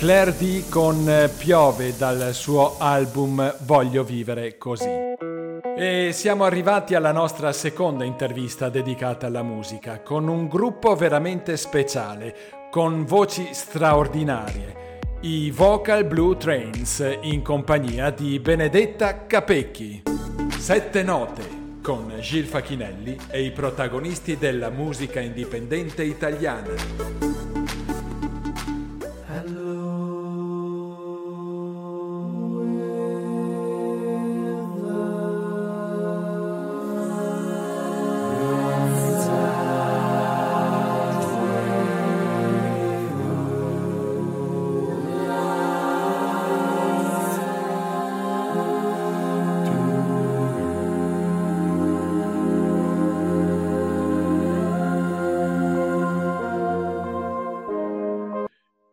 Claire D con eh, Piove dal suo album Voglio vivere così. E siamo arrivati alla nostra seconda intervista dedicata alla musica, con un gruppo veramente speciale, con voci straordinarie. I Vocal Blue Trains in compagnia di Benedetta Capecchi. Sette note con Gil Facchinelli e i protagonisti della musica indipendente italiana.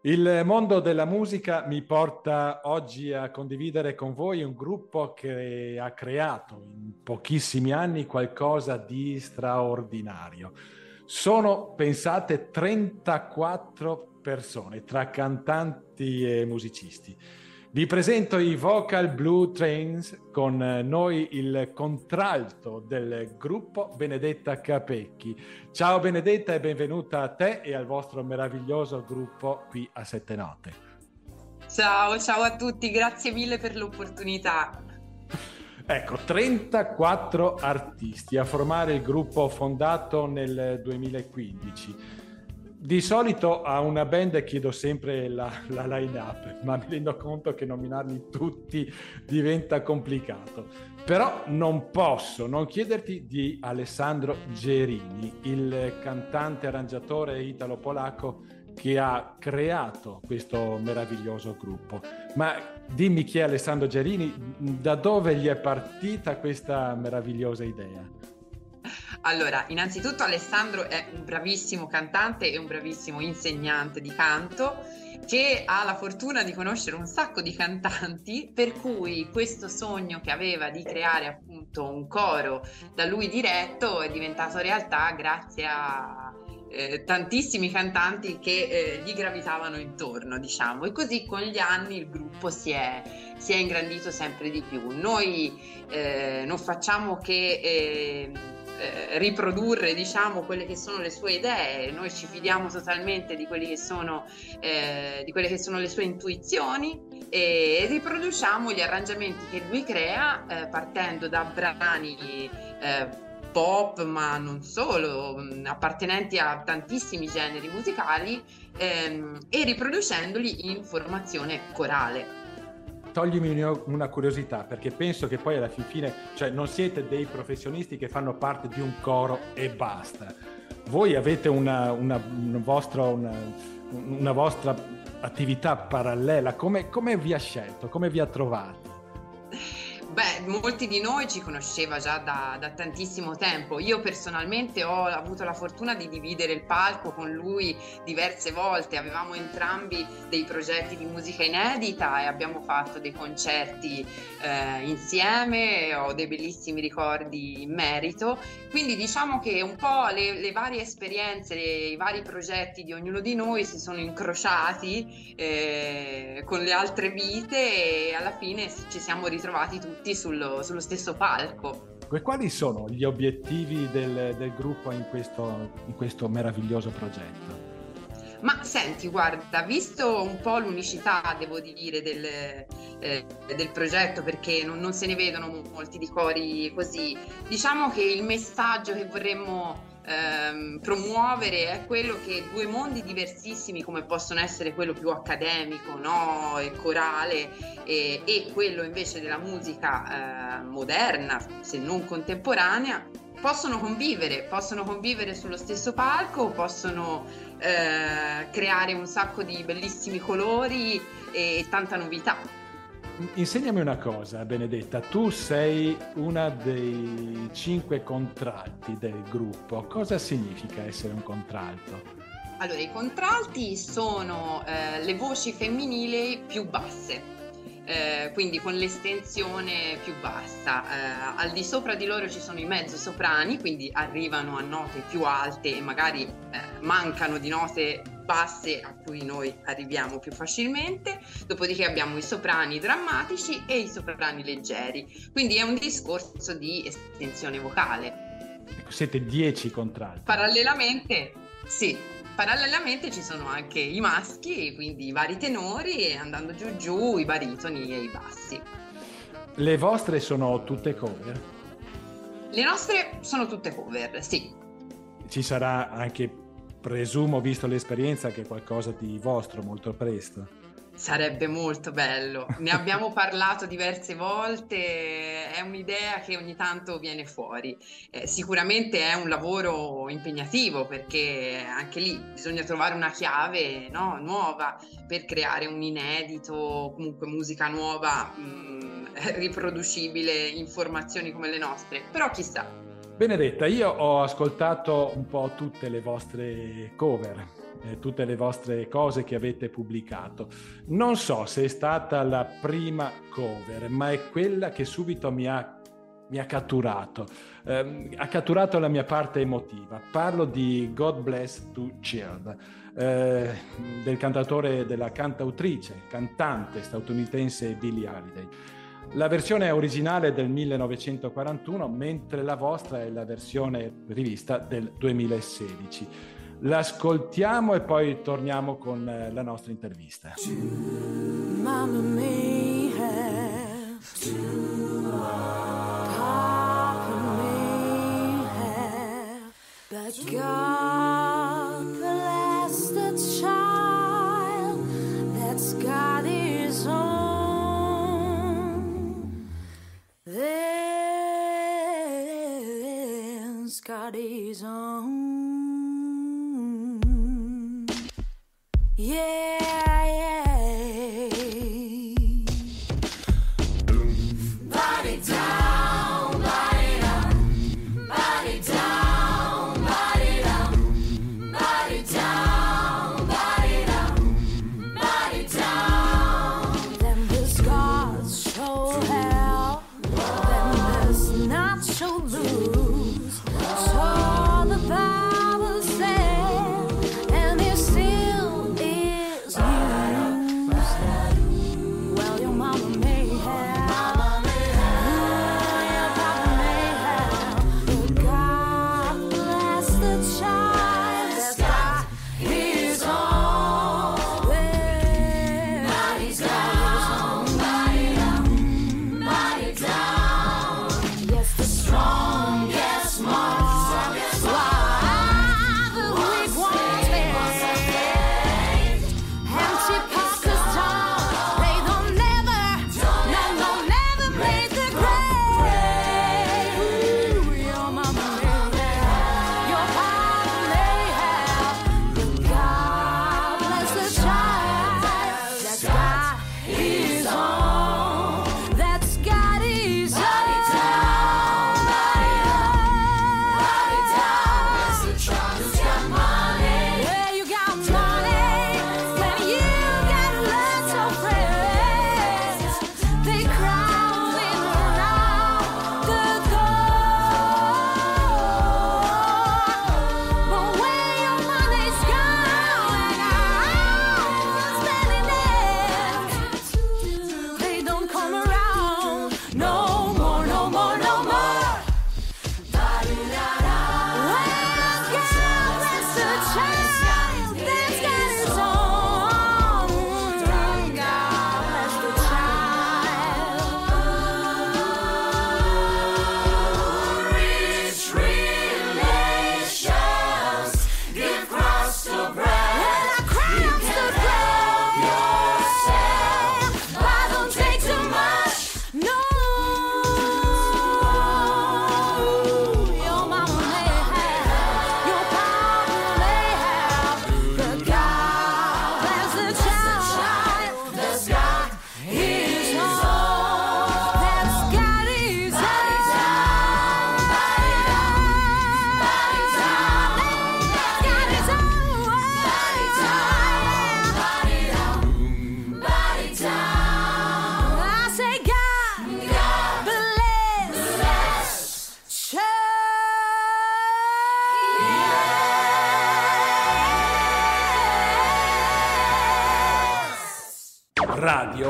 Il mondo della musica mi porta oggi a condividere con voi un gruppo che ha creato in pochissimi anni qualcosa di straordinario. Sono, pensate, 34 persone tra cantanti e musicisti. Vi presento i Vocal Blue Trains con noi il contralto del gruppo Benedetta Capecchi. Ciao Benedetta e benvenuta a te e al vostro meraviglioso gruppo qui a Sette Note. Ciao, ciao a tutti, grazie mille per l'opportunità. Ecco, 34 artisti a formare il gruppo fondato nel 2015 di solito a una band chiedo sempre la, la line-up, ma mi rendo conto che nominarli tutti diventa complicato. Però non posso non chiederti di Alessandro Gerini, il cantante arrangiatore italo-polacco che ha creato questo meraviglioso gruppo. Ma dimmi chi è Alessandro Gerini, da dove gli è partita questa meravigliosa idea? Allora, innanzitutto Alessandro è un bravissimo cantante e un bravissimo insegnante di canto che ha la fortuna di conoscere un sacco di cantanti, per cui questo sogno che aveva di creare appunto un coro da lui diretto è diventato realtà grazie a eh, tantissimi cantanti che eh, gli gravitavano intorno, diciamo, e così con gli anni il gruppo si è, si è ingrandito sempre di più. Noi eh, non facciamo che eh, riprodurre diciamo quelle che sono le sue idee. Noi ci fidiamo totalmente di, che sono, eh, di quelle che sono le sue intuizioni e riproduciamo gli arrangiamenti che lui crea eh, partendo da brani eh, pop ma non solo mm, appartenenti a tantissimi generi musicali ehm, e riproducendoli in formazione corale toglimi una curiosità, perché penso che poi alla fine, cioè non siete dei professionisti che fanno parte di un coro e basta. Voi avete una, una, una, vostra, una vostra, attività parallela, come, come vi ha scelto, come vi ha trovato? Beh, molti di noi ci conosceva già da, da, tantissimo tempo. Io personalmente ho avuto la fortuna di dividere il palco con lui diverse volte. Avevamo entrambi dei progetti di musica inedita e abbiamo fatto dei concerti eh, insieme. Ho dei bellissimi ricordi in merito. Quindi diciamo che un po' le, le varie esperienze, le, i vari progetti di ognuno di noi si sono incrociati eh, con le altre vite e alla fine ci siamo ritrovati tutti tutti sullo, sullo stesso palco. E quali sono gli obiettivi del, del gruppo in questo, in questo meraviglioso progetto? Ma senti, guarda, visto un po' l'unicità, devo dire, del, eh, del progetto, perché non, non, se ne vedono molti di cori così, diciamo che il messaggio che vorremmo ehm, promuovere è quello che due mondi diversissimi come possono essere quello più accademico no? e corale e, e, quello invece della musica eh, moderna se non contemporanea possono convivere, possono convivere sullo stesso palco, possono eh, creare un sacco di bellissimi colori e, e tanta novità. Insegnami una cosa, Benedetta, tu sei una dei cinque contralti del gruppo. Cosa significa essere un contralto? Allora, i contralti sono eh, le voci femminili più basse. Eh, quindi con l'estensione più bassa. Eh, al di sopra di loro ci sono i mezzo soprani, quindi arrivano a note più alte e magari eh, mancano di note basse a cui noi arriviamo più facilmente, dopodiché abbiamo i soprani drammatici e i soprani leggeri, quindi è un discorso di estensione vocale. Ecco, siete 10 contralti. Parallelamente, sì, parallelamente ci sono anche i maschi, quindi i vari tenori e andando giù giù i baritoni e i bassi. Le vostre sono tutte cover? Le nostre sono tutte cover, sì. Ci sarà anche presumo, visto l'esperienza, che qualcosa di vostro molto presto. Sarebbe molto bello, ne abbiamo parlato diverse volte, è un'idea che ogni tanto viene fuori. Eh, sicuramente è un lavoro impegnativo perché anche lì bisogna trovare una chiave no, nuova per creare un inedito, comunque musica nuova, mh, mm, riproducibile in formazioni come le nostre, però chissà. Benedetta, io ho ascoltato un po' tutte le vostre cover, eh, tutte le vostre cose che avete pubblicato. Non so se è stata la prima cover, ma è quella che subito mi ha, mi ha catturato, eh, ha catturato la mia parte emotiva. Parlo di God Bless to Child, eh, del cantatore, della cantautrice, cantante statunitense Billie Holiday. La versione originale è del 1941, mentre la vostra è la versione rivista del 2016 l'ascoltiamo e poi torniamo con eh, la nostra intervista. Mamma mia,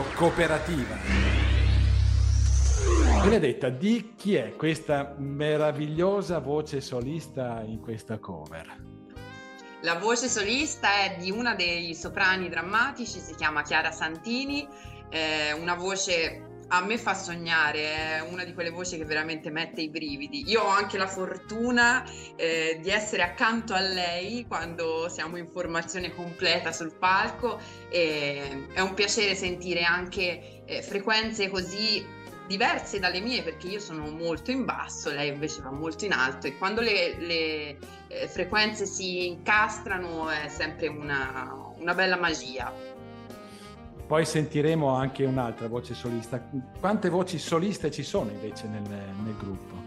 Radio Cooperativa. Benedetta, di chi è questa meravigliosa voce solista in questa cover? La voce solista è di una dei soprani drammatici, si chiama Chiara Santini, è una voce a me fa sognare, è una di quelle voci che veramente mette i brividi. Io ho anche la fortuna eh, di essere accanto a lei quando siamo in formazione completa sul palco e è un piacere sentire anche eh, frequenze così diverse dalle mie perché io sono molto in basso, lei invece va molto in alto e quando le, le eh, frequenze si incastrano è sempre una, una bella magia. Poi sentiremo anche un'altra voce solista. Quante voci soliste ci sono invece nel, nel gruppo?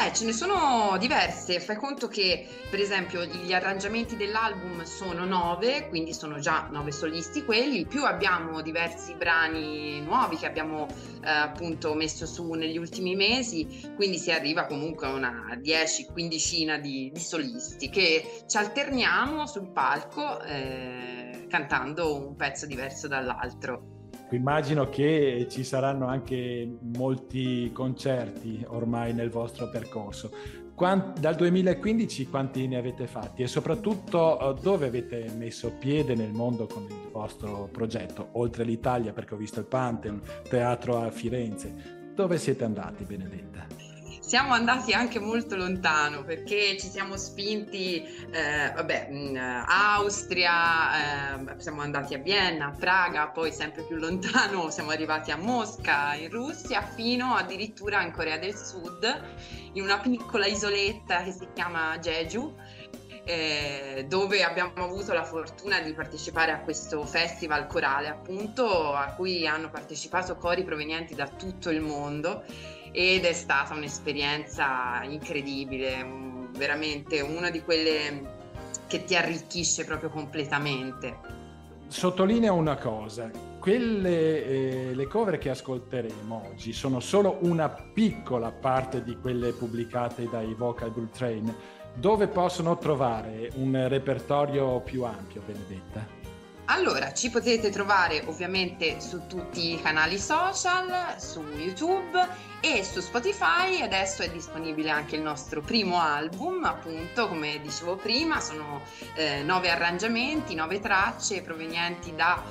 Eh, ce ne sono diverse. Fai conto che, per esempio, gli arrangiamenti dell'album sono nove, quindi sono già nove solisti quelli, più abbiamo diversi brani nuovi che abbiamo eh, appunto messo su negli ultimi mesi, quindi si arriva comunque a una 10-15 di, di solisti che ci alterniamo sul palco eh, cantando un pezzo diverso dall'altro. Immagino che ci saranno anche molti concerti ormai nel vostro percorso. Quant- dal 2015 quanti ne avete fatti e soprattutto eh, dove avete messo piede nel mondo con il vostro progetto? Oltre l'Italia, perché ho visto il Pantheon, teatro a Firenze. Dove siete andati, Benedetta? Siamo andati anche molto lontano perché ci siamo spinti, eh, vabbè, in Austria, eh, siamo andati a Vienna, a Praga, poi sempre più lontano siamo arrivati a Mosca, in Russia, fino addirittura in Corea del Sud, in una piccola isoletta che si chiama Jeju eh, dove abbiamo avuto la fortuna di partecipare a questo festival corale, appunto, a cui hanno partecipato cori provenienti da tutto il mondo ed è stata un'esperienza incredibile, veramente una di quelle che ti arricchisce proprio completamente. Sottolineo una cosa, quelle eh, le cover che ascolteremo oggi sono solo una piccola parte di quelle pubblicate dai Vocal Bull Train dove possono trovare un repertorio più ampio, Benedetta? Allora, ci potete trovare ovviamente su tutti i canali social, su YouTube e su Spotify. Adesso è disponibile anche il nostro primo album, appunto, come dicevo prima, sono eh, nove arrangiamenti, nove tracce provenienti da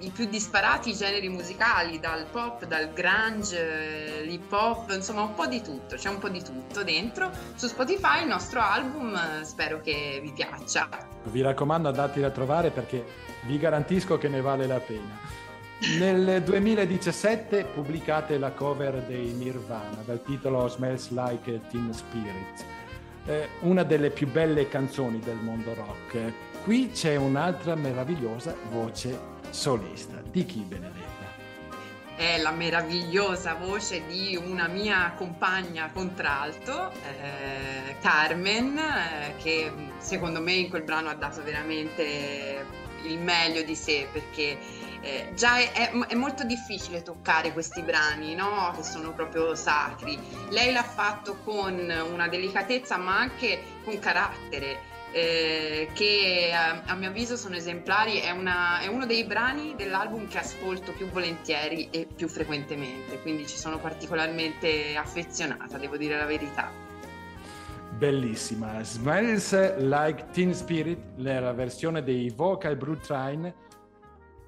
i più disparati generi musicali, dal pop, dal grunge, l'hip hop, insomma un po' di tutto, c'è un po' di tutto dentro. Su Spotify il nostro album spero che vi piaccia. Vi raccomando andateli a trovare perché vi garantisco che ne vale la pena. Nel 2017 pubblicate la cover dei Nirvana dal titolo Smells Like Teen Spirit, eh, una delle più belle canzoni del mondo rock. Qui c'è un'altra meravigliosa voce solista. Di chi Benedetta? È la meravigliosa voce di una mia compagna contralto, eh, Carmen, eh, che secondo me in quel brano ha dato veramente il meglio di sé perché eh, già è, è, è, molto difficile toccare questi brani, no? che sono proprio sacri. Lei l'ha fatto con una delicatezza ma anche con carattere eh, che a, a, mio avviso sono esemplari, è, una, è, uno dei brani dell'album che ascolto più volentieri e più frequentemente, quindi ci sono particolarmente affezionata, devo dire la verità. Bellissima, Smells Like Teen Spirit, la versione dei Vocal Brute Train,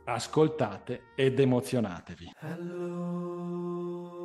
ascoltate ed emozionatevi. Hello.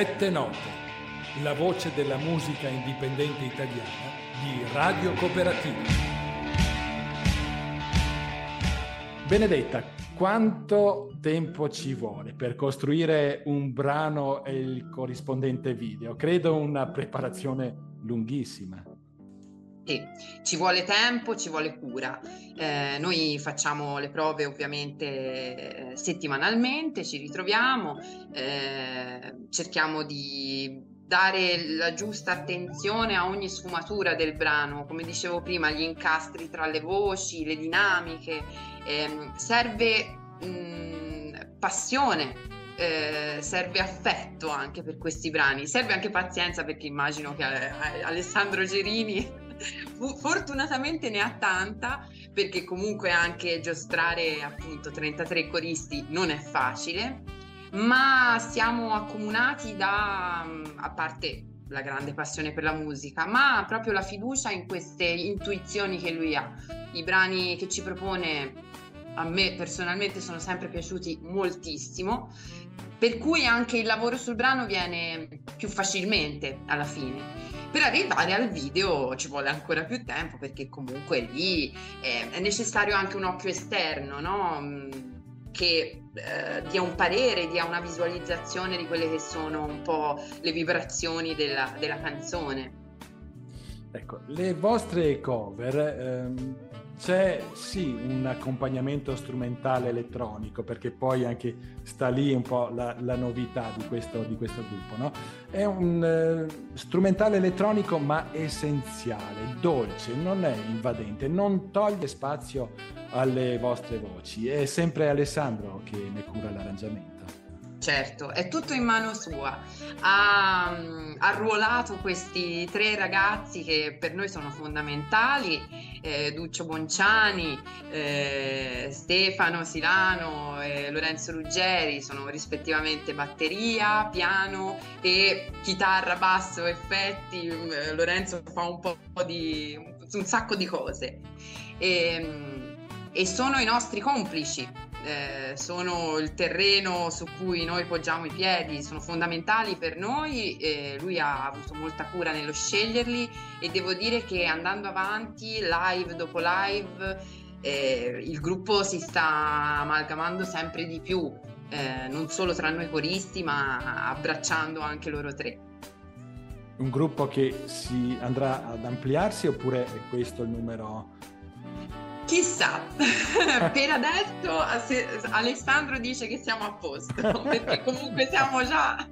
Sette note, la voce della musica indipendente italiana di Radio Cooperativa. Benedetta, quanto tempo ci vuole per costruire un brano e il corrispondente video? Credo una preparazione lunghissima. Sì, ci vuole tempo, ci vuole cura. Eh, noi facciamo le prove ovviamente eh, settimanalmente, ci ritroviamo, eh, cerchiamo di dare la giusta attenzione a ogni sfumatura del brano, come dicevo prima, gli incastri tra le voci, le dinamiche, ehm, serve mh, passione. Eh, serve affetto anche per questi brani, serve anche pazienza perché immagino che eh, Alessandro Gerini fortunatamente ne ha tanta perché comunque anche giostrare appunto 33 coristi non è facile, ma siamo accomunati da, a parte la grande passione per la musica, ma proprio la fiducia in queste intuizioni che lui ha. I brani che ci propone a me personalmente sono sempre piaciuti moltissimo, per cui anche il lavoro sul brano viene più facilmente alla fine. Per arrivare al video ci vuole ancora più tempo perché comunque lì è, è necessario anche un occhio esterno, no? Mm, che eh, dia un parere, dia una visualizzazione di quelle che sono un po' le vibrazioni della, della canzone. Ecco, le vostre cover ehm, c'è sì un accompagnamento strumentale elettronico, perché poi anche sta lì un po' la, la novità di questo, di questo, gruppo, no? È un eh, strumentale elettronico ma essenziale, dolce, non è invadente, non toglie spazio alle vostre voci. È sempre Alessandro che ne cura l'arrangiamento. Certo, è tutto in mano sua. Ha mm, arruolato questi tre ragazzi che per noi sono fondamentali, eh, Duccio Bonciani, eh, Stefano Silano e Lorenzo Ruggeri, sono rispettivamente batteria, piano e chitarra, basso, effetti. Mm, Lorenzo fa un po' di un sacco di cose. E, mm, e sono i nostri complici eh, sono il terreno su cui noi poggiamo i piedi, sono fondamentali per noi, eh, lui ha avuto molta cura nello sceglierli e devo dire che andando avanti, live dopo live, eh, il gruppo si sta amalgamando sempre di più, eh, non solo tra noi coristi, ma abbracciando anche loro tre. Un gruppo che si andrà ad ampliarsi oppure è questo il numero Chissà, per adesso Alessandro dice che siamo a posto, perché comunque siamo già,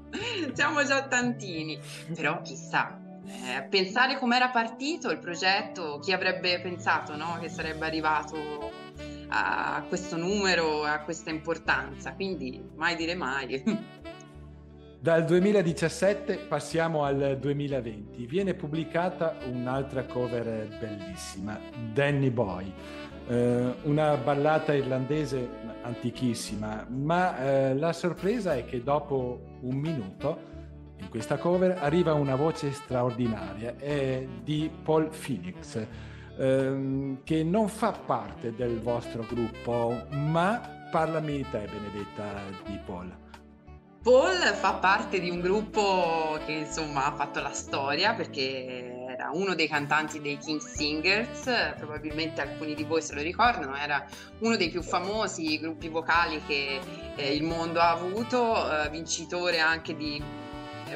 siamo già tantini, però chissà. Eh, pensare com'era partito il progetto, chi avrebbe pensato no? che sarebbe arrivato a questo numero, a questa importanza, quindi mai dire mai. Dal 2017 passiamo al 2020. Viene pubblicata un'altra cover bellissima, Danny Boy eh, una ballata irlandese antichissima, ma eh, la sorpresa è che dopo un minuto in questa cover arriva una voce straordinaria, è di Paul Phoenix, ehm, che non fa parte del vostro gruppo, ma parlami di te Benedetta di Paul. Paul fa parte di un gruppo che insomma ha fatto la storia perché era uno dei cantanti dei King Singers, probabilmente alcuni di voi se lo ricordano, era uno dei più famosi gruppi vocali che eh, il mondo ha avuto, eh, vincitore anche di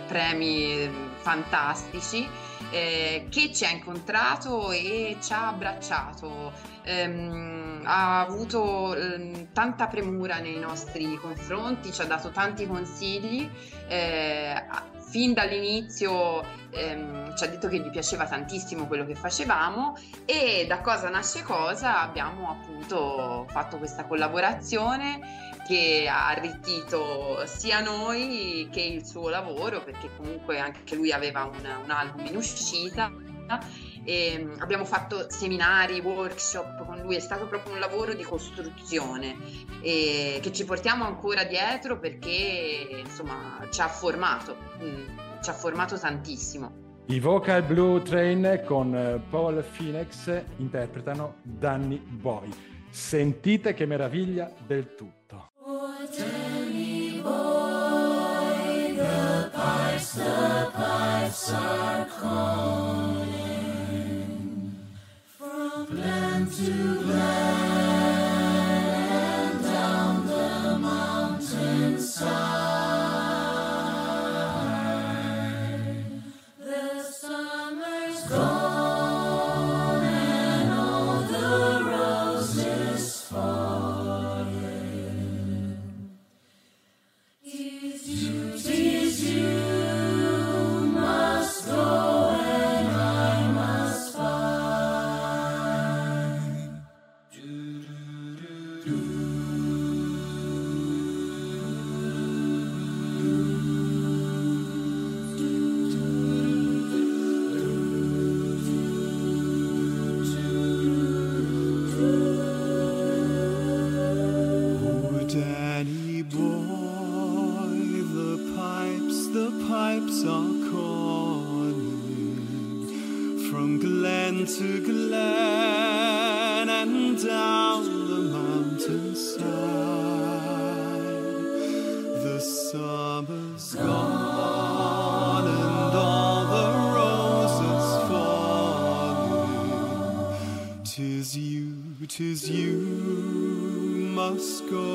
premi fantastici, eh, che ci ha incontrato e ci ha abbracciato. Ehm, ha avuto eh, tanta premura nei nostri confronti, ci ha dato tanti consigli, eh, fin dall'inizio ehm, ci ha detto che gli piaceva tantissimo quello che facevamo e da cosa nasce cosa abbiamo appunto fatto questa collaborazione che ha arricchito sia noi che il suo lavoro perché comunque anche lui aveva un, un album in uscita e ehm, abbiamo fatto seminari, workshop con lui, è stato proprio un lavoro di costruzione e che ci portiamo ancora dietro perché insomma ci ha formato, mm, ci ha formato tantissimo. I Vocal Blue Train con eh, Paul Phoenix interpretano Danny Boy. Sentite che meraviglia del tutto. Oh, Danny Boy, the Glen to glen and down the mountain side. To glen and down the mountainside. The summer's gone and all the roses falling. Tis you, tis you must go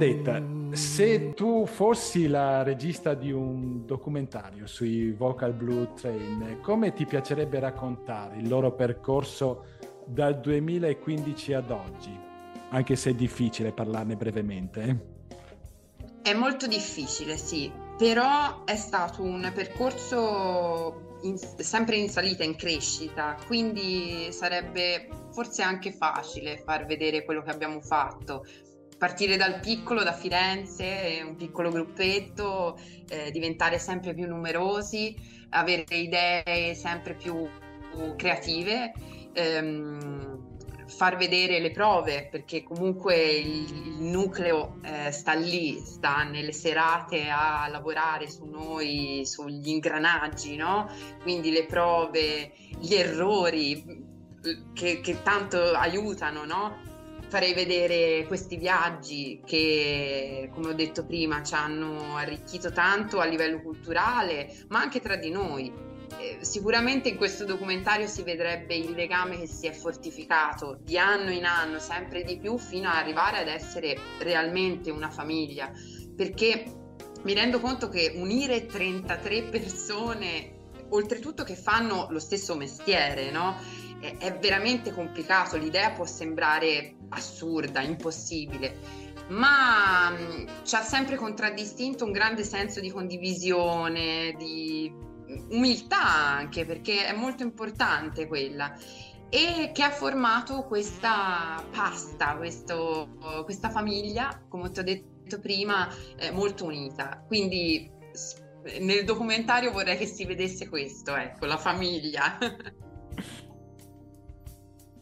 Benedetta, se tu fossi la regista di un documentario sui Vocal Blue Train, come ti piacerebbe raccontare il loro percorso dal 2015 ad oggi? Anche se è difficile parlarne brevemente. eh? È molto difficile, sì, però è stato un percorso in- sempre in salita, in crescita, quindi sarebbe forse anche facile far vedere quello che abbiamo fatto. Partire dal piccolo, da Firenze, un piccolo gruppetto, eh, diventare sempre più numerosi, avere idee sempre più creative, ehm, far vedere le prove, perché comunque il, il nucleo eh, sta lì, sta nelle serate a lavorare su noi, sugli ingranaggi, no? Quindi le prove, gli errori che, che tanto aiutano, no? Farei vedere questi viaggi che, come ho detto prima, ci hanno arricchito tanto a livello culturale, ma anche tra di noi. Eh, sicuramente in questo documentario si vedrebbe il legame che si è fortificato di anno in anno, sempre di più, fino ad arrivare ad essere realmente una famiglia. Perché mi rendo conto che unire 33 persone, oltretutto che fanno lo stesso mestiere, no? È, è veramente complicato. L'idea può sembrare assurda, impossibile, ma mh, ci ha sempre contraddistinto un grande senso di condivisione, di umiltà anche, perché è molto importante quella e che ha formato questa pasta, questo, questa famiglia, come ti ho detto prima, eh, molto unita. Quindi nel documentario vorrei che si vedesse questo, ecco, la famiglia.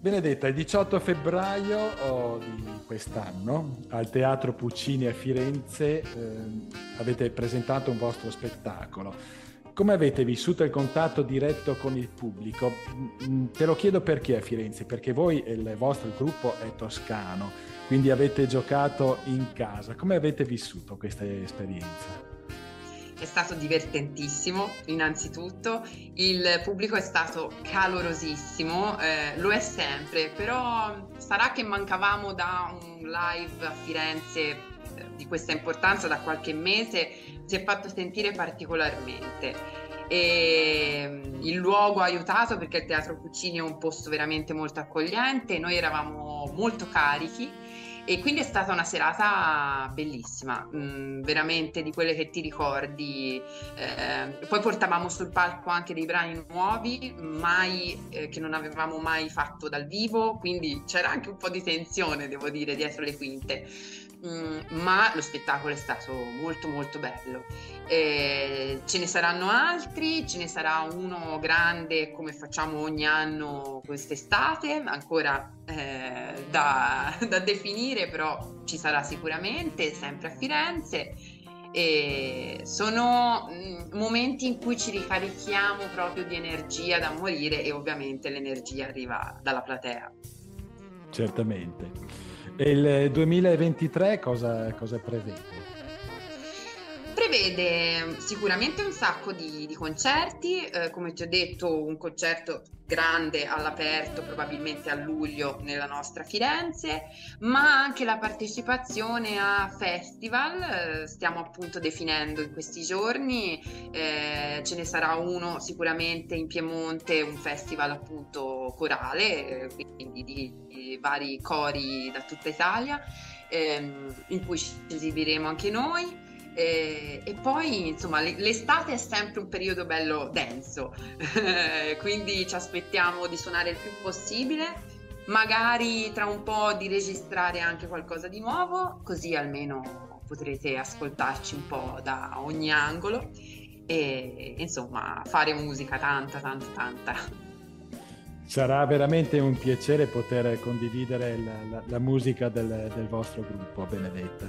Benedetta, il 18 febbraio oh, di quest'anno al Teatro Puccini a Firenze ehm, avete presentato un vostro spettacolo. Come avete vissuto il contatto diretto con il pubblico? Mm, Te lo chiedo perché a Firenze, perché voi e il vostro gruppo è toscano, quindi avete giocato in casa. Come avete vissuto questa esperienza? È stato divertentissimo, innanzitutto. Il pubblico è stato calorosissimo, eh, lo è sempre, però sarà che mancavamo da un live a Firenze eh, di questa importanza da qualche mese, si è fatto sentire particolarmente. E mm, il luogo ha aiutato perché il Teatro Puccini è un posto veramente molto accogliente, noi eravamo molto carichi e quindi è stata una serata bellissima, mh, veramente di quelle che ti ricordi. Eh, poi portavamo sul palco anche dei brani nuovi, mai, eh, che non avevamo mai fatto dal vivo, quindi c'era anche un po' di tensione, devo dire, dietro le quinte. Mm, ma lo spettacolo è stato molto molto bello. Eh, ce ne saranno altri, ce ne sarà uno grande come facciamo ogni anno quest'estate, ancora eh, da, da, definire, però ci sarà sicuramente, sempre a Firenze. E sono mm, momenti in cui ci ricarichiamo proprio di energia da morire e ovviamente l'energia arriva dalla platea. Certamente. E il 2023 cosa, cosa prevede? Prevede sicuramente un sacco di, di concerti, eh, come ti ho detto un concerto grande all'aperto probabilmente a luglio nella nostra Firenze, ma anche la partecipazione a festival, eh, stiamo appunto definendo in questi giorni, eh, ce ne sarà uno sicuramente in Piemonte, un festival appunto corale, eh, quindi di, vari cori da tutta Italia, ehm, in cui ci esibiremo anche noi. E, e, poi insomma l'estate è sempre un periodo bello denso, quindi ci aspettiamo di suonare il più possibile, magari tra un po' di registrare anche qualcosa di nuovo, così almeno potrete ascoltarci un po' da ogni angolo e insomma fare musica tanta tanta tanta. Sarà veramente un piacere poter condividere la, la, la musica del, del vostro gruppo, Benedetta.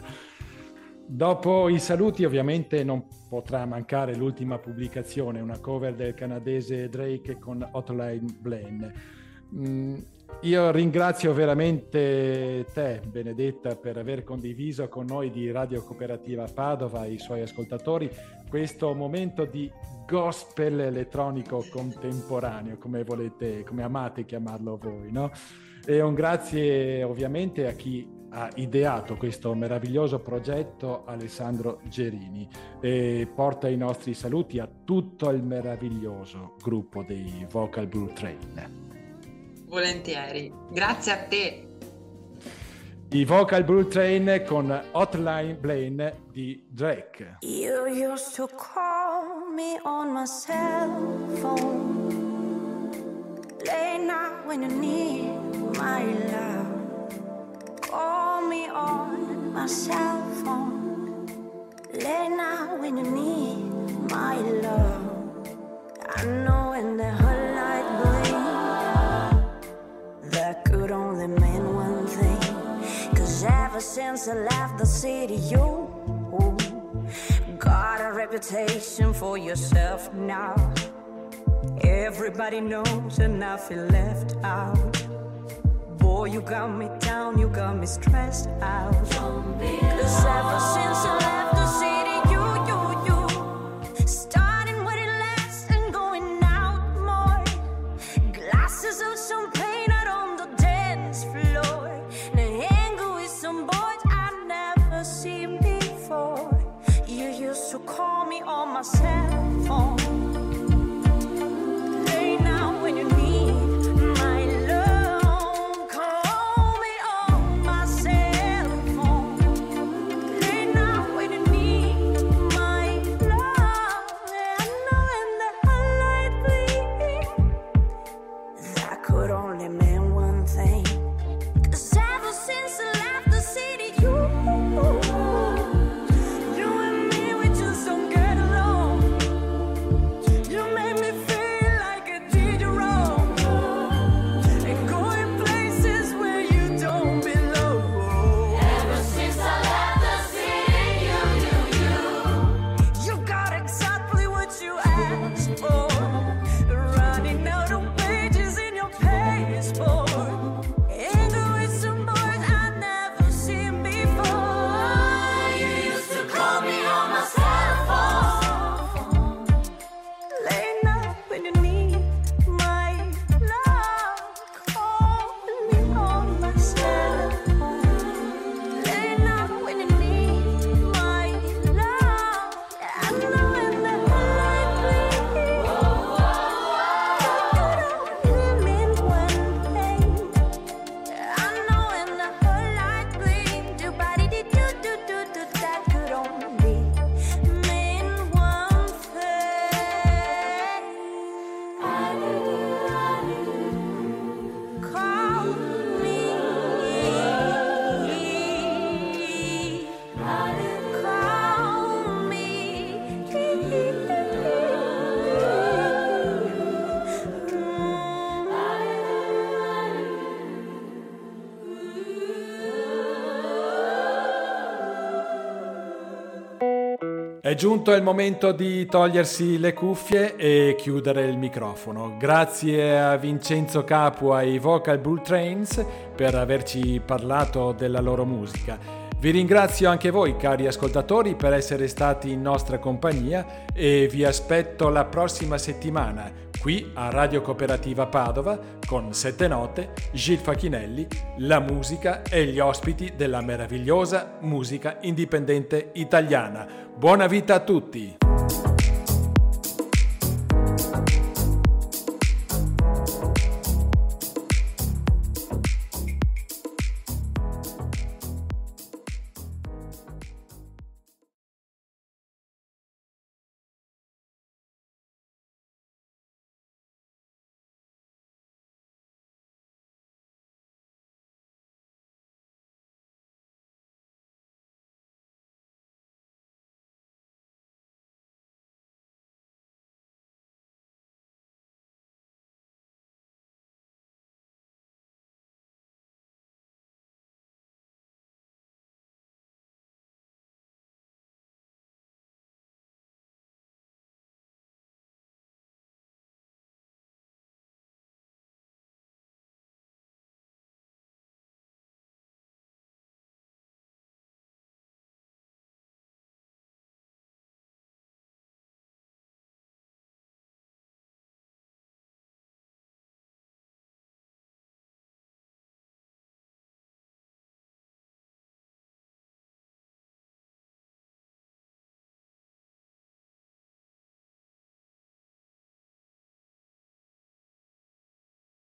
Dopo i saluti ovviamente non potrà mancare l'ultima pubblicazione, una cover del canadese Drake con Hotline Blen. Io ringrazio veramente te, Benedetta, per aver condiviso con noi di Radio Cooperativa Padova e i suoi ascoltatori questo momento di gospel elettronico contemporaneo, come volete, come amate chiamarlo voi, no? E un grazie ovviamente a chi ha ideato questo meraviglioso progetto Alessandro Gerini e porta i nostri saluti a tutto il meraviglioso gruppo dei Vocal Blue Train. Volentieri, grazie a te. I Vocal Blue Train con Hotline Blaine di Drake. You used to call me on my cell phone Late night when you need my love Call me on my cell phone. Late night when you need my love. I know when the ever since I left the city, you got a reputation for yourself now. Everybody knows, and I feel left out. Boy, you got me down, you got me stressed out. Cause ever since I left the city, È giunto il momento di togliersi le cuffie e chiudere il microfono. Grazie a Vincenzo Capua e ai Vocal Bull Trains per averci parlato della loro musica. Vi ringrazio anche voi, cari ascoltatori, per essere stati in nostra compagnia e vi aspetto la prossima settimana qui a Radio Cooperativa Padova con Sette Note, Gil Facchinelli, la musica e gli ospiti della meravigliosa musica indipendente italiana. Buona vita a tutti!